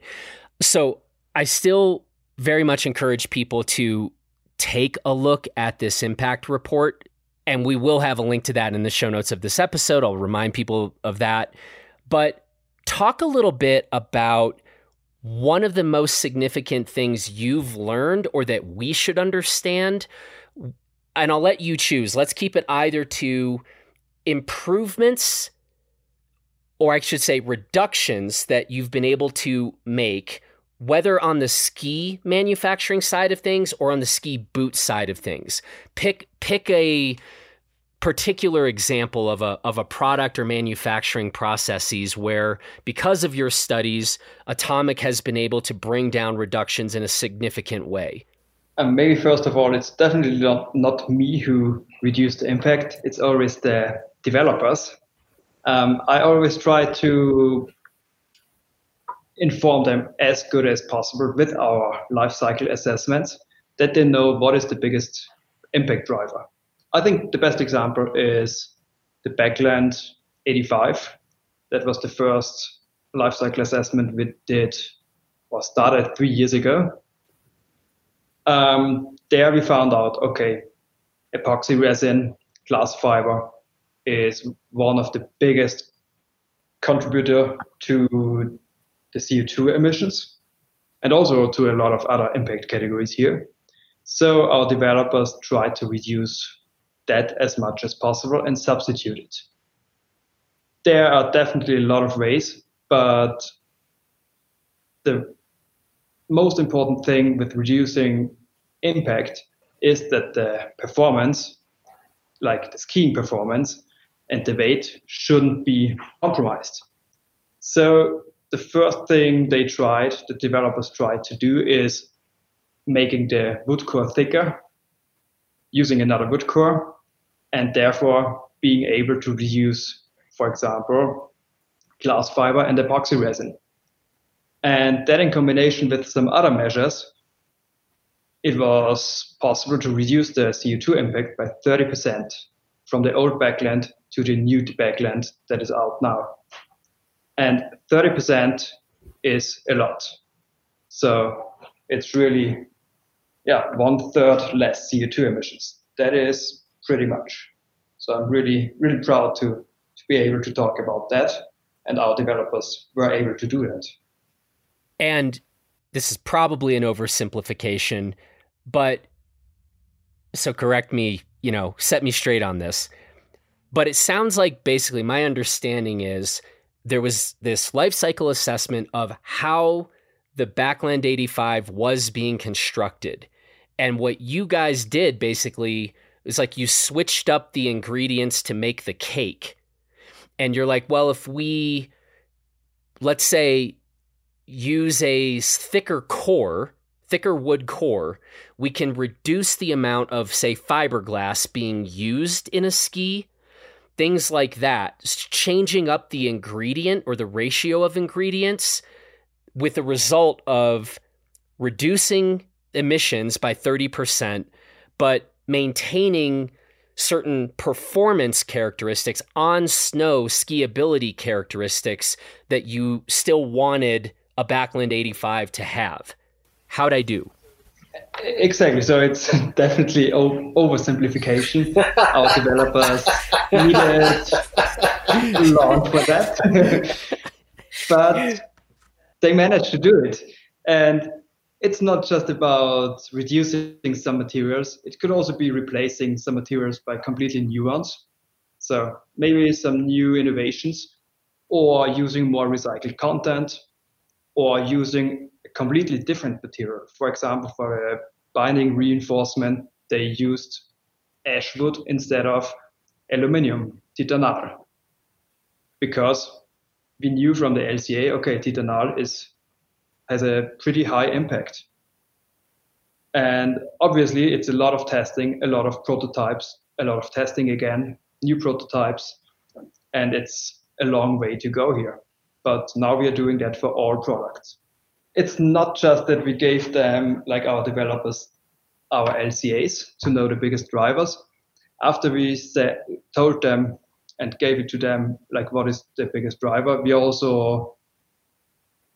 So I still very much encourage people to take a look at this impact report. And we will have a link to that in the show notes of this episode. I'll remind people of that. But talk a little bit about one of the most significant things you've learned or that we should understand. And I'll let you choose. Let's keep it either to improvements or I should say reductions that you've been able to make whether on the ski manufacturing side of things or on the ski boot side of things. Pick pick a particular example of a of a product or manufacturing processes where because of your studies atomic has been able to bring down reductions in a significant way. Um, maybe first of all it's definitely not, not me who reduced the impact. It's always the developers. Um, i always try to inform them as good as possible with our life cycle assessments that they know what is the biggest impact driver. I think the best example is the Backland 85. That was the first life cycle assessment we did or started three years ago. Um, there we found out, okay, epoxy resin, glass fiber is one of the biggest contributor to the CO2 emissions and also to a lot of other impact categories here. So our developers try to reduce that as much as possible and substitute it. There are definitely a lot of ways, but the most important thing with reducing impact is that the performance, like the skiing performance and the weight, shouldn't be compromised. So the first thing they tried, the developers tried to do is making the wood core thicker using another wood core and therefore being able to reuse, for example, glass fiber and epoxy resin. And that in combination with some other measures, it was possible to reduce the CO2 impact by 30% from the old backland to the new backland that is out now and 30% is a lot. So it's really, yeah, one third less CO2 emissions. That is pretty much. So I'm really, really proud to, to be able to talk about that. And our developers were able to do that. And this is probably an oversimplification, but so correct me, you know, set me straight on this. But it sounds like basically my understanding is there was this life cycle assessment of how the Backland 85 was being constructed. And what you guys did basically is like you switched up the ingredients to make the cake. And you're like, well, if we, let's say, use a thicker core, thicker wood core, we can reduce the amount of, say, fiberglass being used in a ski things like that, changing up the ingredient or the ratio of ingredients with the result of reducing emissions by 30%, but maintaining certain performance characteristics on snow skiability characteristics that you still wanted a Backland 85 to have. How'd I do? Exactly. So it's definitely oversimplification. Our developers needed long for that, but they managed to do it. And it's not just about reducing some materials. It could also be replacing some materials by completely new ones. So maybe some new innovations, or using more recycled content, or using completely different material. For example, for a binding reinforcement, they used ash wood instead of aluminium. Titanal because we knew from the LCA, okay, Titanal is has a pretty high impact. And obviously, it's a lot of testing, a lot of prototypes, a lot of testing again, new prototypes, and it's a long way to go here. But now we are doing that for all products. It's not just that we gave them, like our developers, our LCAs to know the biggest drivers. After we said, told them and gave it to them, like what is the biggest driver, we also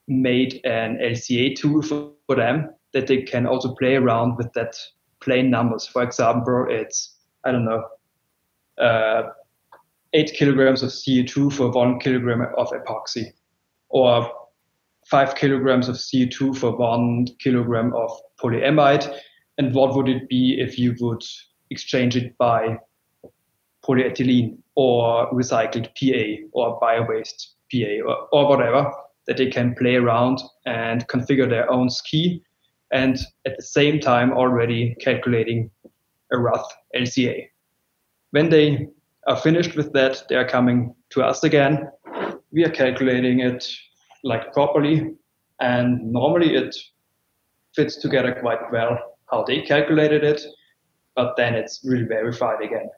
made an LCA tool for, for them that they can also play around with that plain numbers. For example, it's, I don't know, uh, eight kilograms of CO2 for one kilogram of epoxy, or five kilograms of CO2 for one kilogram of polyamide. And what would it be if you would exchange it by polyethylene or recycled PA or bio-waste PA or, or whatever that they can play around and configure their own ski and at the same time already calculating a rough LCA. When they are finished with that, they are coming to us again. We are calculating it like properly, and normally it fits together quite well how they calculated it, but then it's really verified again.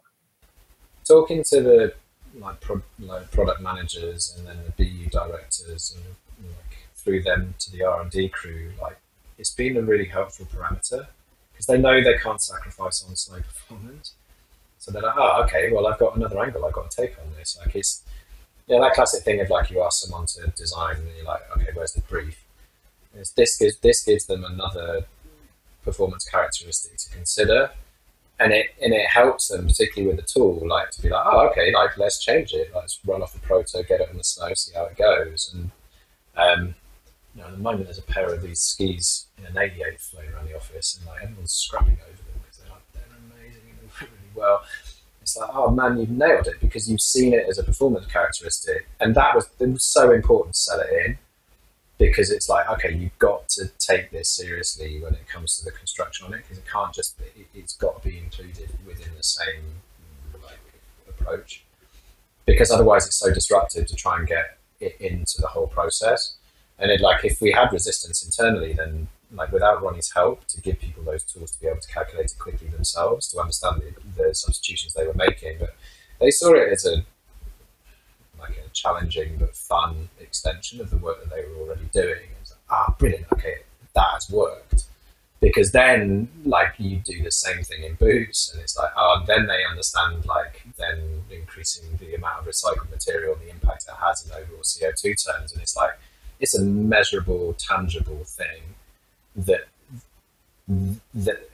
Talking to the like, pro- like product managers and then the BU directors and like, through them to the R and D crew, like it's been a really helpful parameter because they know they can't sacrifice on slow performance. So they're like, oh, okay, well, I've got another angle I've got to take on this. Like it's, yeah, that classic thing of like you ask someone to design and you're like, okay, where's the brief? This gives this gives them another performance characteristic to consider, and it and it helps them particularly with the tool, like to be like, oh, okay, like let's change it, let's run off the proto, get it on the snow, see how it goes, and um, you know, at the moment there's a pair of these skis in an 88 floating around the office, and like everyone's scrapping over them because they're like they're amazing and they work really well. It's like, oh man, you've nailed it because you've seen it as a performance characteristic, and that was it was so important to sell it in because it's like, okay, you've got to take this seriously when it comes to the construction on it because it can't just it, has got to be included within the same like, approach because otherwise it's so disruptive to try and get it into the whole process. And it, like if we had resistance internally, then like without Ronnie's help to give people those tools to be able to calculate it quickly themselves to understand the, the substitutions they were making, but they saw it as a like a challenging but fun extension of the work that they were already doing. It was like, ah, brilliant. Okay, that has worked. Because then, like, you do the same thing in boots, and it's like, oh, then they understand, like, then increasing the amount of recycled material the impact it has in overall CO2 terms. And it's like, it's a measurable, tangible thing that that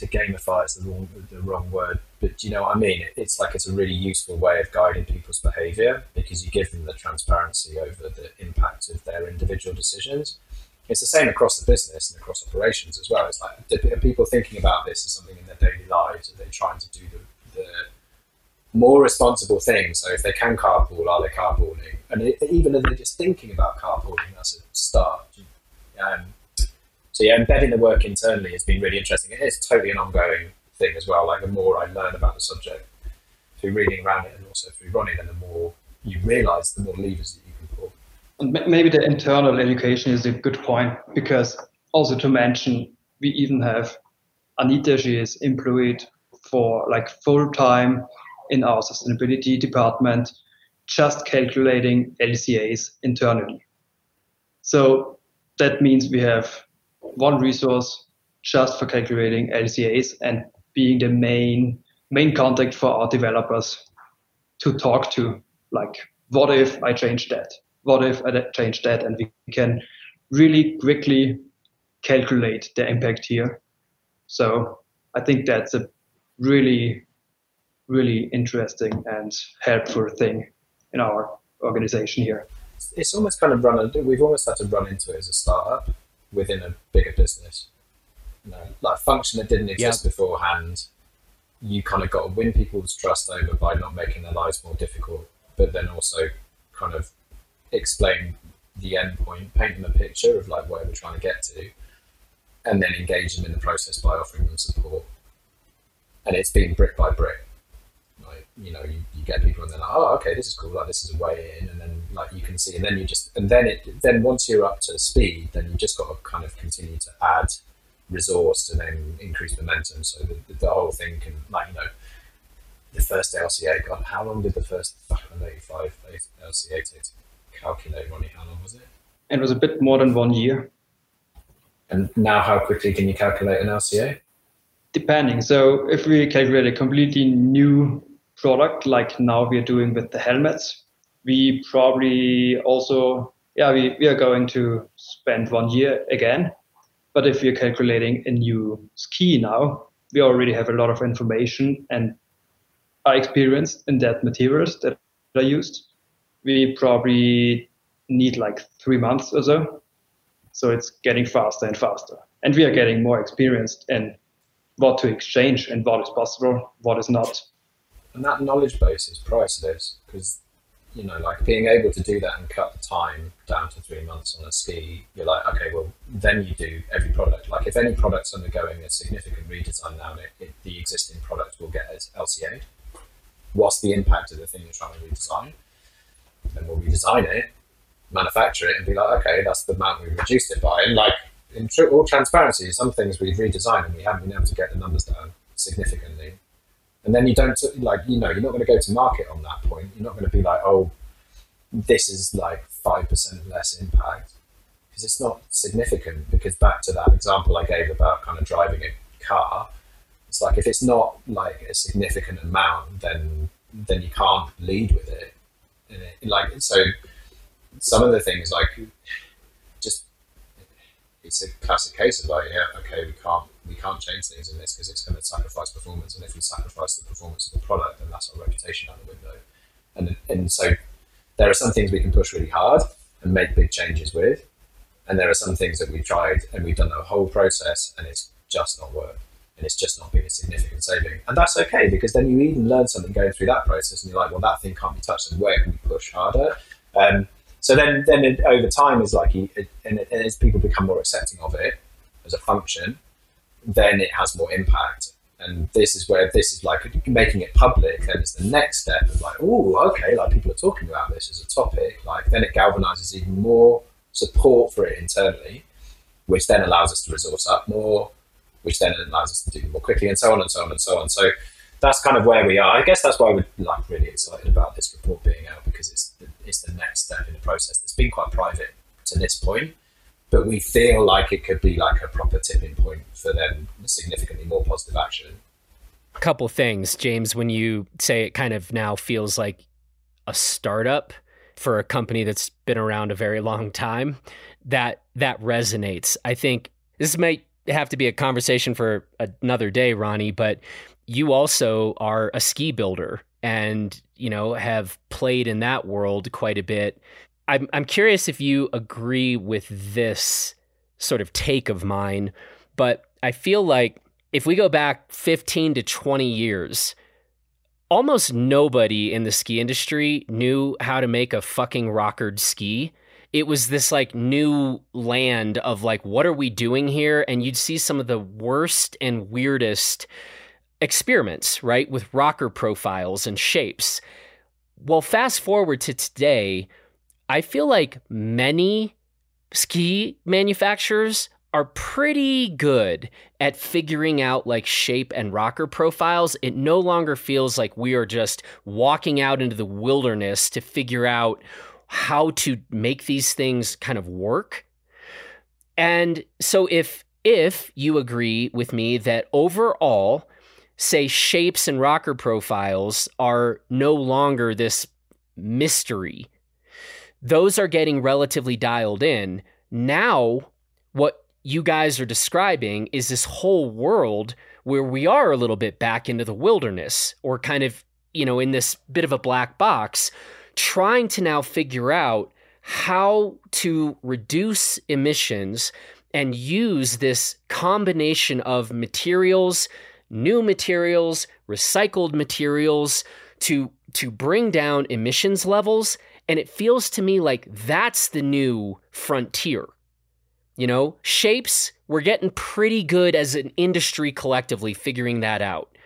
to gamify is the wrong the wrong word, but do you know what I mean? it's like it's a really useful way of guiding people's behaviour because you give them the transparency over the impact of their individual decisions. It's the same across the business and across operations as well. It's like are people thinking about this as something in their daily lives? Are they trying to do the, the more responsible thing? So if they can carpool, are they carpooling? And even if they're just thinking about carpooling, that's a start. Um, so yeah, embedding the work internally has been really interesting. It is totally an ongoing thing as well. Like the more I learn about the subject through reading around it and also through Ronnie, then the more you realise, the more levers that you can pull. And maybe the internal education is a good point because also to mention, we even have Anita. She is employed for like full time in our sustainability department, just calculating LCAs internally. So that means we have one resource just for calculating LCAs and being the main main contact for our developers to talk to. Like, what if I change that? What if I change that? And we can really quickly calculate the impact here. So I think that's a really, really interesting and helpful thing in our organization here. It's almost kind of run. We've almost had to run into it as a startup within a bigger business. You know, like function that didn't exist yep. beforehand. You kind of got to win people's trust over by not making their lives more difficult, but then also kind of explain the end point, paint them a picture of like where we're trying to get to, and then engage them in the process by offering them support. And it's been brick by brick. You know, you, you get people and they're like, oh, okay, this is cool. Like this is a way in, and then like you can see, and then you just, and then it, then once you're up to speed, then you just got to kind of continue to add resource to then increase momentum. So the, the whole thing can, like you know, the first LCA. God, how long did the first 85 LCA take to calculate, Ronnie? How long was it? It was a bit more than one year. And now, how quickly can you calculate an LCA? Depending. So if we calculate a completely new product, like now we are doing with the helmets, we probably also, yeah, we, we are going to spend one year again. But if we're calculating a new ski now, we already have a lot of information and are experienced in that materials that are used. We probably need like three months or so. So it's getting faster and faster. And we are getting more experienced in what to exchange and what is possible, what is not. And that knowledge base is priceless because, you know, like being able to do that and cut the time down to three months on a ski, you're like, okay, well, then you do every product. Like if any product's undergoing a significant redesign now, it, it, the existing product will get LCA. What's the impact of the thing you're trying to redesign? Then we'll redesign it manufacture it and be like, okay, that's the amount we reduced it by. And like in all transparency, some things we've redesigned and we haven't been able to get the numbers down significantly. And then you don't like, you know, you're not going to go to market on that point. You're not going to be like, oh, this is like five percent less impact because it's not significant. Because back to that example I gave about kind of driving a car, it's like if it's not like a significant amount, then then you can't lead with it. It like so some of the things like it's a classic case of like yeah okay we can't we can't change things in this because it's going to sacrifice performance and if we sacrifice the performance of the product then that's our reputation out the window. And and so there are some things we can push really hard and make big changes with and there are some things that we've tried and we've done the whole process and it's just not worked and it's just not been a significant saving. And that's okay because then you even learn something going through that process and you're like well that thing can't be touched and where can we push harder um, so then, then it, over time is like, and, and as people become more accepting of it as a function, then it has more impact. And this is where this is like making it public. Then it's the next step of like, oh, okay, like people are talking about this as a topic. Like then it galvanizes even more support for it internally, which then allows us to resource up more, which then allows us to do more quickly, and so on and so on and so on. So that's kind of where we are. I guess that's why we're like really excited about this report being out because it's it's the next step in the process that's been quite private to this point, but we feel like it could be like a proper tipping point for them significantly more positive action. A couple things, James, when you say it kind of now feels like a startup for a company that's been around a very long time, that that resonates. I think this might have to be a conversation for another day, Ronnie, but you also are a ski builder and you know have played in that world quite a bit. I'm I'm curious if you agree with this sort of take of mine, but I feel like if we go back 15 to 20 years, almost nobody in the ski industry knew how to make a fucking rockered ski. It was this like new land of like, what are we doing here? And you'd see some of the worst and weirdest experiments, right, with rocker profiles and shapes. Well, fast forward to today, I feel like many ski manufacturers are pretty good at figuring out like shape and rocker profiles. It no longer feels like we are just walking out into the wilderness to figure out how to make these things kind of work. And so if if you agree with me that overall say shapes and rocker profiles are no longer this mystery. Those are getting relatively dialed in. Now, what you guys are describing is this whole world where we are a little bit back into the wilderness or kind of, you know, in this bit of a black box, trying to now figure out how to reduce emissions and use this combination of materials, new materials, recycled materials to to bring down emissions levels and it feels to me like that's the new frontier. You know, shapes, we're getting pretty good as an industry collectively figuring that out.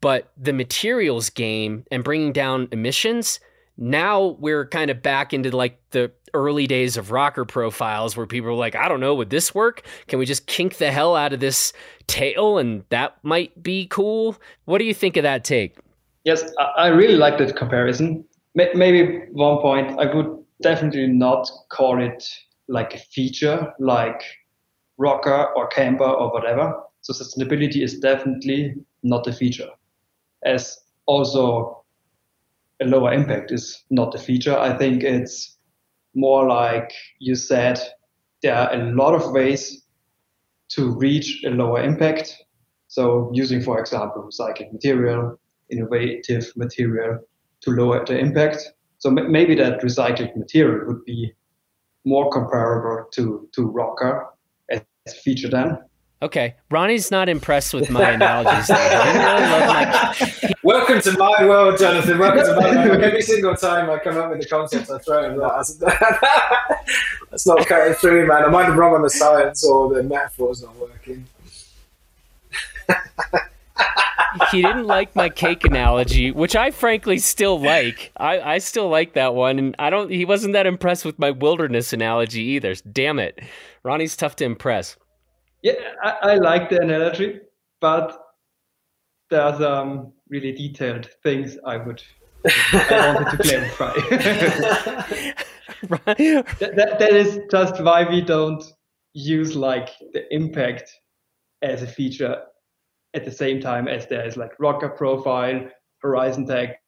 but the materials game and bringing down emissions, now we're kind of back into like the early days of rocker profiles where people are like, I don't know, would this work? Can we just kink the hell out of this tail and that might be cool? What do you think of that take? Yes, I really like that comparison. Maybe one point, I would definitely not call it like a feature like rocker or camber or whatever. So sustainability is definitely not a feature. As also a lower impact is not a feature. I think it's more like you said, there are a lot of ways to reach a lower impact. So using, for example, recycled material, innovative material to lower the impact. So maybe that recycled material would be more comparable to, to rocker as a feature then. Okay, Ronnie's not impressed with my analogies. my... Welcome to my world, Jonathan. Welcome to my world. Every single time I come up with a concept, I throw it out. That's not cutting through, man. I'm either wrong on the science or the metaphor's not working. he didn't like my cake analogy, which I frankly still like. I, I still like that one, and I don't. He wasn't that impressed with my wilderness analogy either. Damn it, Ronnie's tough to impress. Yeah, I, I like the analogy, but there's um really detailed things I would I wanted to clarify. that, that, that is just why we don't use like the impact as a feature at the same time as there is like rocker profile, Horizon Tech,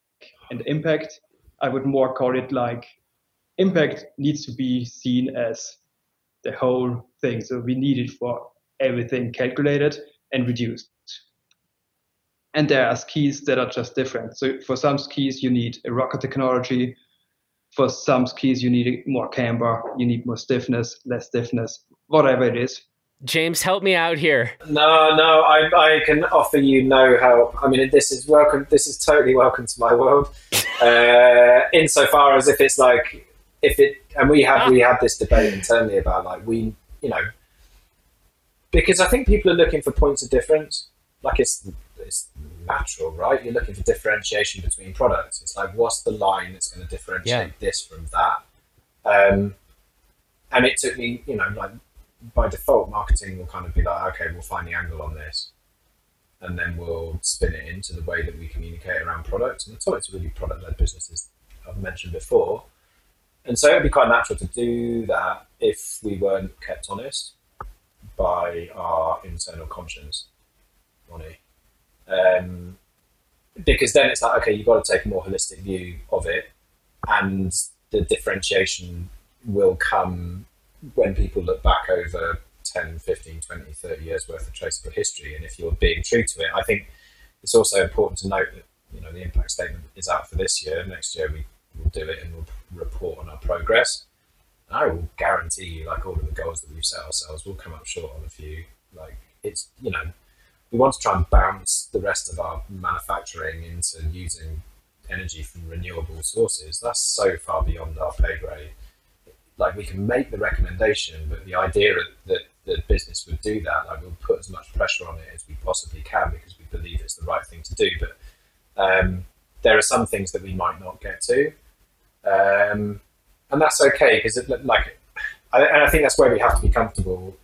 and impact. I would more call it like impact needs to be seen as the whole thing. So we need it for everything calculated and reduced. And there are skis that are just different. So for some skis, you need a rocker technology. For some skis, you need more camber, you need more stiffness, less stiffness, whatever it is. James, help me out here. No, no, I, I can offer you no help. I mean, this is welcome. This is totally welcome to my world. Uh, insofar as if it's like, if it, and we have we had this debate internally about like we, you know, because I think people are looking for points of difference. Like it's it's natural, right? You're looking for differentiation between products. It's like, what's the line that's going to differentiate yeah. this from that? Um, and it took me, you know, like by default, marketing will kind of be like, okay, we'll find the angle on this, and then we'll spin it into the way that we communicate around products. And I it's really product-led businesses I've mentioned before, and so it'd be quite natural to do that if we weren't kept honest by our internal conscience, Ronnie. Um, because then it's like, okay, you've got to take a more holistic view of it, and the differentiation will come when people look back over 10, 15, 20, 30 years worth of traceable history, and if you're being true to it, I think it's also important to note that you know the impact statement is out for this year. Next year we will do it and we'll report on our progress. I will guarantee you, like all of the goals that we've set ourselves, we'll come up short on a few. Like it's you know we want to try and bounce the rest of our manufacturing into using energy from renewable sources. That's so far beyond our pay grade like we can make the recommendation, but the idea that the business would do that, like we'll put as much pressure on it as we possibly can because we believe it's the right thing to do. But um, there are some things that we might not get to, um, and that's okay because like, I, and I think that's where we have to be comfortable,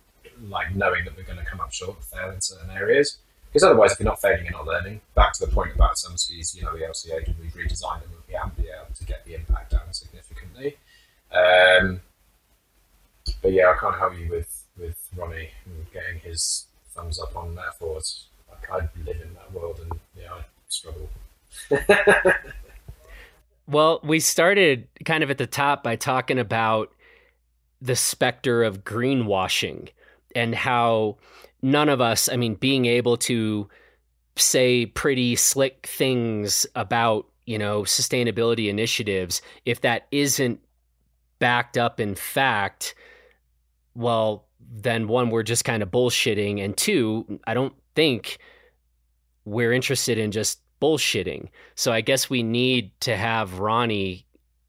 like knowing that we're going to come up short, fail in certain areas. Because otherwise, if you're not failing, you're not learning. Back to the point about some skis, you know, the LCA, we've redesigned them, we haven't been able to get the impact down significantly. Um, but yeah, I can't help you with with Ronnie getting his thumbs up on that metaphors. Like I live in that world, and yeah, I struggle. well, we started kind of at the top by talking about the specter of greenwashing and how none of us, I mean, being able to say pretty slick things about you know sustainability initiatives if that isn't backed up in fact well, then one, we're just kind of bullshitting. And two, I don't think we're interested in just bullshitting. So I guess we need to have Ronnie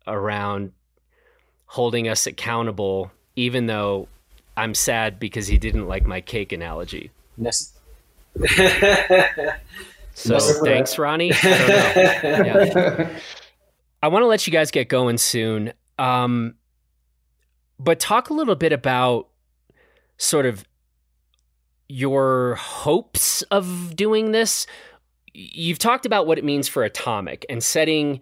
around holding us accountable, even though I'm sad because he didn't like my cake analogy. Yes. So thanks, Ronnie. I, yeah. I want to let you guys get going soon. Um, but talk a little bit about sort of your hopes of doing this. You've talked about what it means for Atomic and setting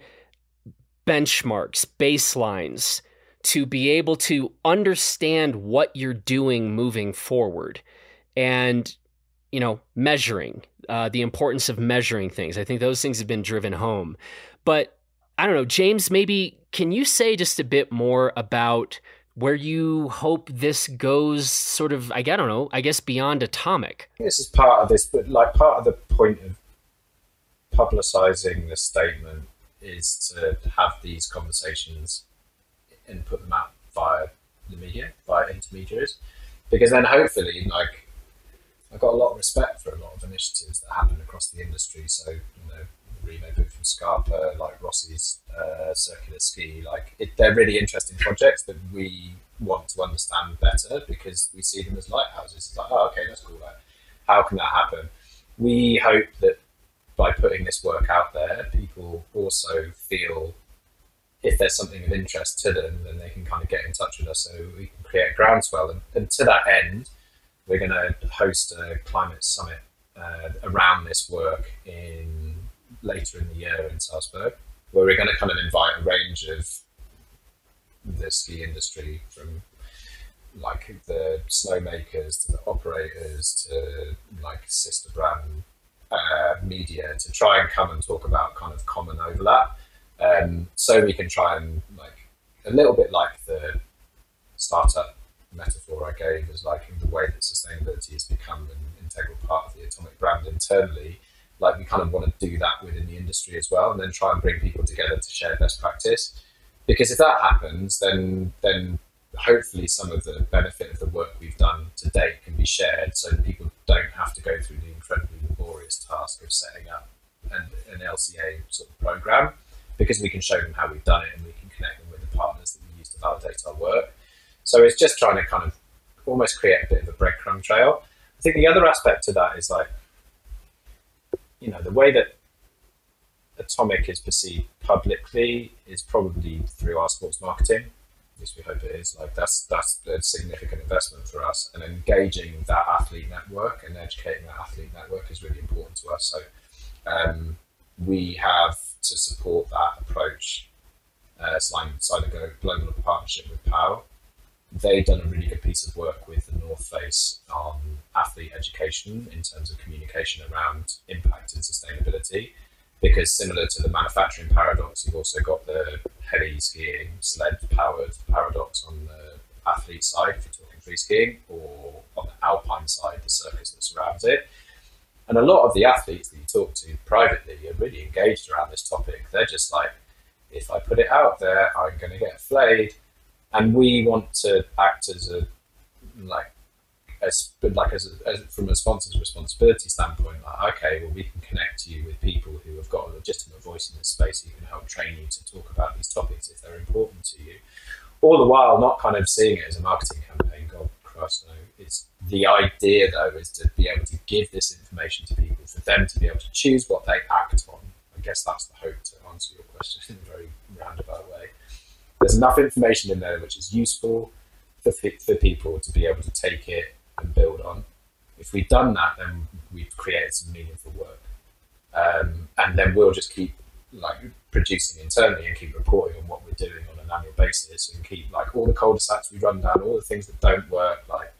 benchmarks, baselines to be able to understand what you're doing moving forward and you know measuring uh, the importance of measuring things. I think those things have been driven home. But i don't know james maybe can you say just a bit more about where you hope this goes sort of i don't know i guess beyond atomic? This is part of this but like part of the point of publicizing the statement is to have these conversations and put them out via the media, via intermediaries, because then hopefully, like, I've got a lot of respect for a lot of initiatives that happen across the industry. So, you know, Remo book from Scarpa, like Rossi's uh, circular ski, like it, they're really interesting projects that we want to understand better because we see them as lighthouses. It's like, oh, okay, that's cool. How can that happen? We hope that by putting this work out there, people also feel if there's something of interest to them, then they can kind of get in touch with us so we can create a groundswell. And, and to that end, we're going to host a climate summit uh, around this work in later in the year in Salzburg, where we're going to kind of invite a range of the ski industry from like the snowmakers to the operators to like sister brand uh, media to try and come and talk about kind of common overlap um, so we can try and like a little bit like the startup metaphor I gave is like in the way that sustainability has become an integral part of the atomic brand internally. Like we kind of want to do that within the industry as well, and then try and bring people together to share best practice. Because if that happens, then then hopefully some of the benefit of the work we've done to date can be shared, so that people don't have to go through the incredibly laborious task of setting up an, an LCA sort of program because we can show them how we've done it and we can connect them with the partners that we use to validate our work. So it's just trying to kind of almost create a bit of a breadcrumb trail. I think the other aspect to that is like, you know, the way that Atomic is perceived publicly is probably through our sports marketing. At least we hope it is. Like that's that's a significant investment for us, and engaging that athlete network and educating that athlete network is really important to us. So um, we have to support that approach, uh, signed a global partnership with POW. They've done a really good piece of work with the North Face on athlete education in terms of communication around impact and sustainability. Because similar to the manufacturing paradox, you've also got the heli skiing, sled powered paradox on the athlete side, if you're talking free skiing, or on the alpine side, the circus that surrounds it. And a lot of the athletes that you talk to privately are really engaged around this topic. They're just like, if I put it out there, I'm going to get flayed. And we want to act as a, like, as, like as, a, as from a sponsor's responsibility standpoint, like, okay, well, we can connect you with people who have got a legitimate voice in this space who can help train you to talk about these topics if they're important to you. All the while, not kind of seeing it as a marketing campaign. God Christ, no it's the idea though is to be able to give this information to people for them to be able to choose what they act on. I guess that's the hope to answer your question in a very roundabout way. There's enough information in there which is useful for, for people to be able to take it and build on. If we've done that, then we've created some meaningful work, um, and then we'll just keep like producing internally and keep reporting on what we're doing on an annual basis and keep like all the cul-de-sacs we run down, all the things that don't work, like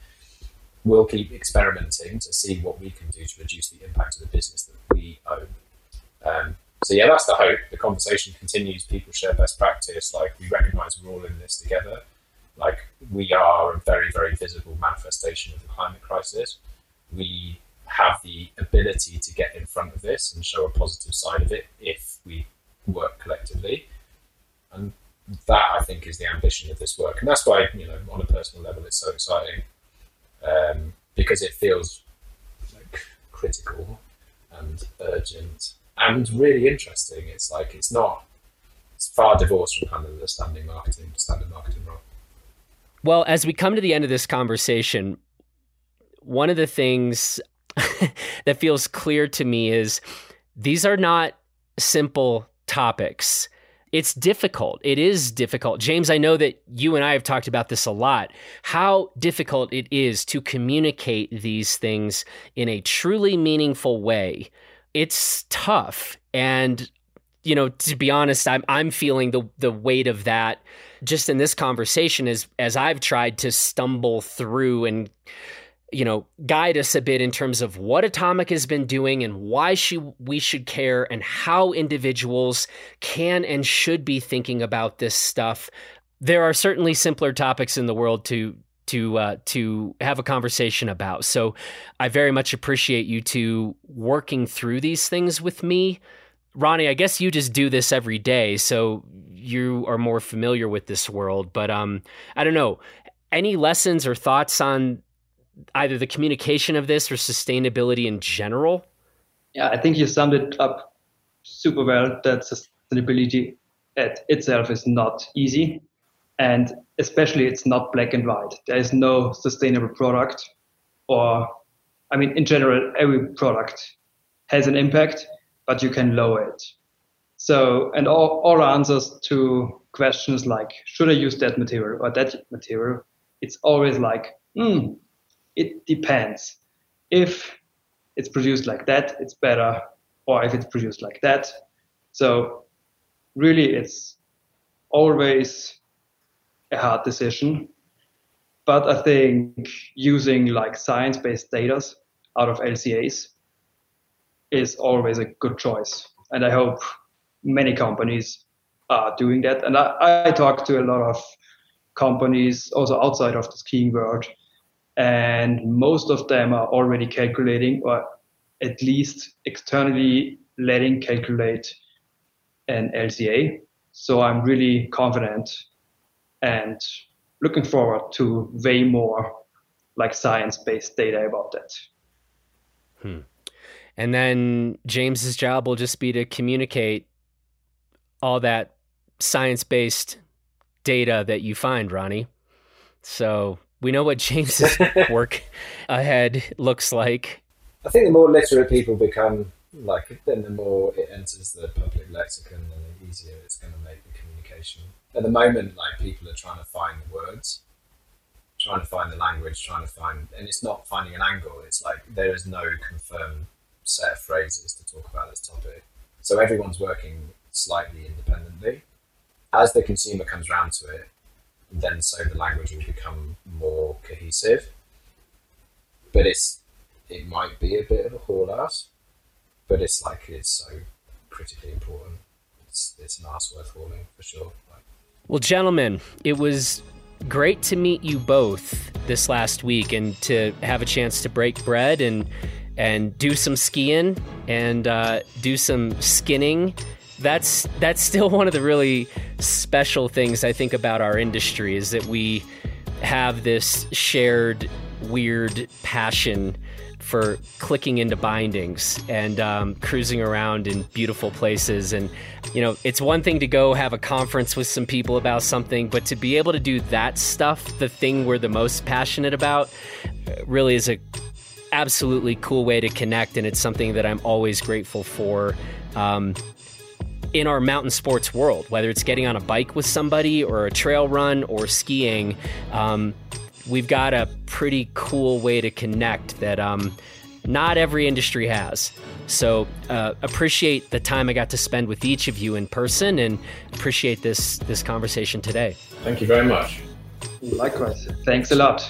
we'll keep experimenting to see what we can do to reduce the impact of the business that we own. Um, so yeah, that's the hope. The conversation continues. People share best practice. Like we recognise we're all in this together. Like we are a very, very visible manifestation of the climate crisis. We have the ability to get in front of this and show a positive side of it if we work collectively. And that I think is the ambition of this work. And that's why, you know, on a personal level, it's so exciting um, because it feels like critical and urgent and really interesting. It's like it's not it's far divorced from kind of the standing marketing standard marketing role. Well, as we come to the end of this conversation, one of the things that feels clear to me is these are not simple topics. It's difficult. It is difficult. James, I know that you and I have talked about this a lot. How difficult it is to communicate these things in a truly meaningful way. It's tough. And you know, to be honest, I'm I'm feeling the the weight of that just in this conversation as as I've tried to stumble through and you know guide us a bit in terms of what atomic has been doing and why she, we should care and how individuals can and should be thinking about this stuff. There are certainly simpler topics in the world to to uh, to have a conversation about. So i very much appreciate you two working through these things with me ronnie i guess you just do this every day so you are more familiar with this world but um i don't know any lessons or thoughts on either the communication of this or sustainability in general? Yeah, I think you summed it up super well that sustainability at itself is not easy. And especially, it's not black and white. There is no sustainable product, or, I mean, in general, every product has an impact, but you can lower it. So, and all, all answers to questions like, should I use that material or that material? It's always like, hmm, it depends. If it's produced like that, it's better, or if it's produced like that. So really, it's always a hard decision. But I think using like science-based data out of LCAs is always a good choice. And I hope many companies are doing that. And I, I talk to a lot of companies also outside of the skiing world and most of them are already calculating or at least externally letting calculate an LCA. So I'm really confident and looking forward to way more like science-based data about that. Hmm. And then James's job will just be to communicate all that science-based data that you find, Ronnie. So we know what James's work ahead looks like. I think the more literate people become, like, then the more it enters the public lexicon, and the easier it's going to make the communication. At the moment, like, people are trying to find the words, trying to find the language, trying to find, and it's not finding an angle. It's like there is no confirmed set of phrases to talk about this topic. So everyone's working slightly independently. As the consumer comes around to it, then so the language will become more cohesive. But it's it might be a bit of a haul ass, but it's like it's so critically important. It's it's an ass worth hauling for sure. Like, well, gentlemen, it was great to meet you both this last week and to have a chance to break bread and and do some skiing and uh, do some skinning that's that's still one of the really special things I think about our industry is that we have this shared weird passion for clicking into bindings and um, cruising around in beautiful places. And, you know, it's one thing to go have a conference with some people about something, but to be able to do that stuff, the thing we're the most passionate about, really is a absolutely cool way to connect. And it's something that I'm always grateful for. Um, in our mountain sports world, whether it's getting on a bike with somebody or a trail run or skiing, um, we've got a pretty cool way to connect that um, not every industry has. So uh, appreciate the time I got to spend with each of you in person, and appreciate this this conversation today. Thank you very much. Likewise. Thanks a lot.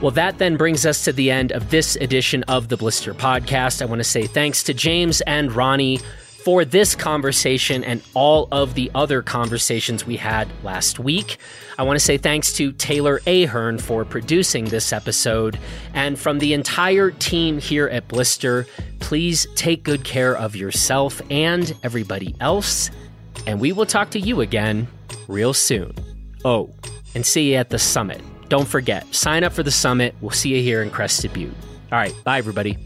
Well, that then brings us to the end of this edition of the Blister Podcast. I want to say thanks to James and Ronnie for this conversation and all of the other conversations we had last week. I want to say thanks to Taylor Ahern for producing this episode. And from the entire team here at Blister, please take good care of yourself and everybody else. And we will talk to you again real soon. Oh, and see you at the summit. Don't forget, sign up for the summit. We'll see you here in Crested Butte. All right, bye, everybody.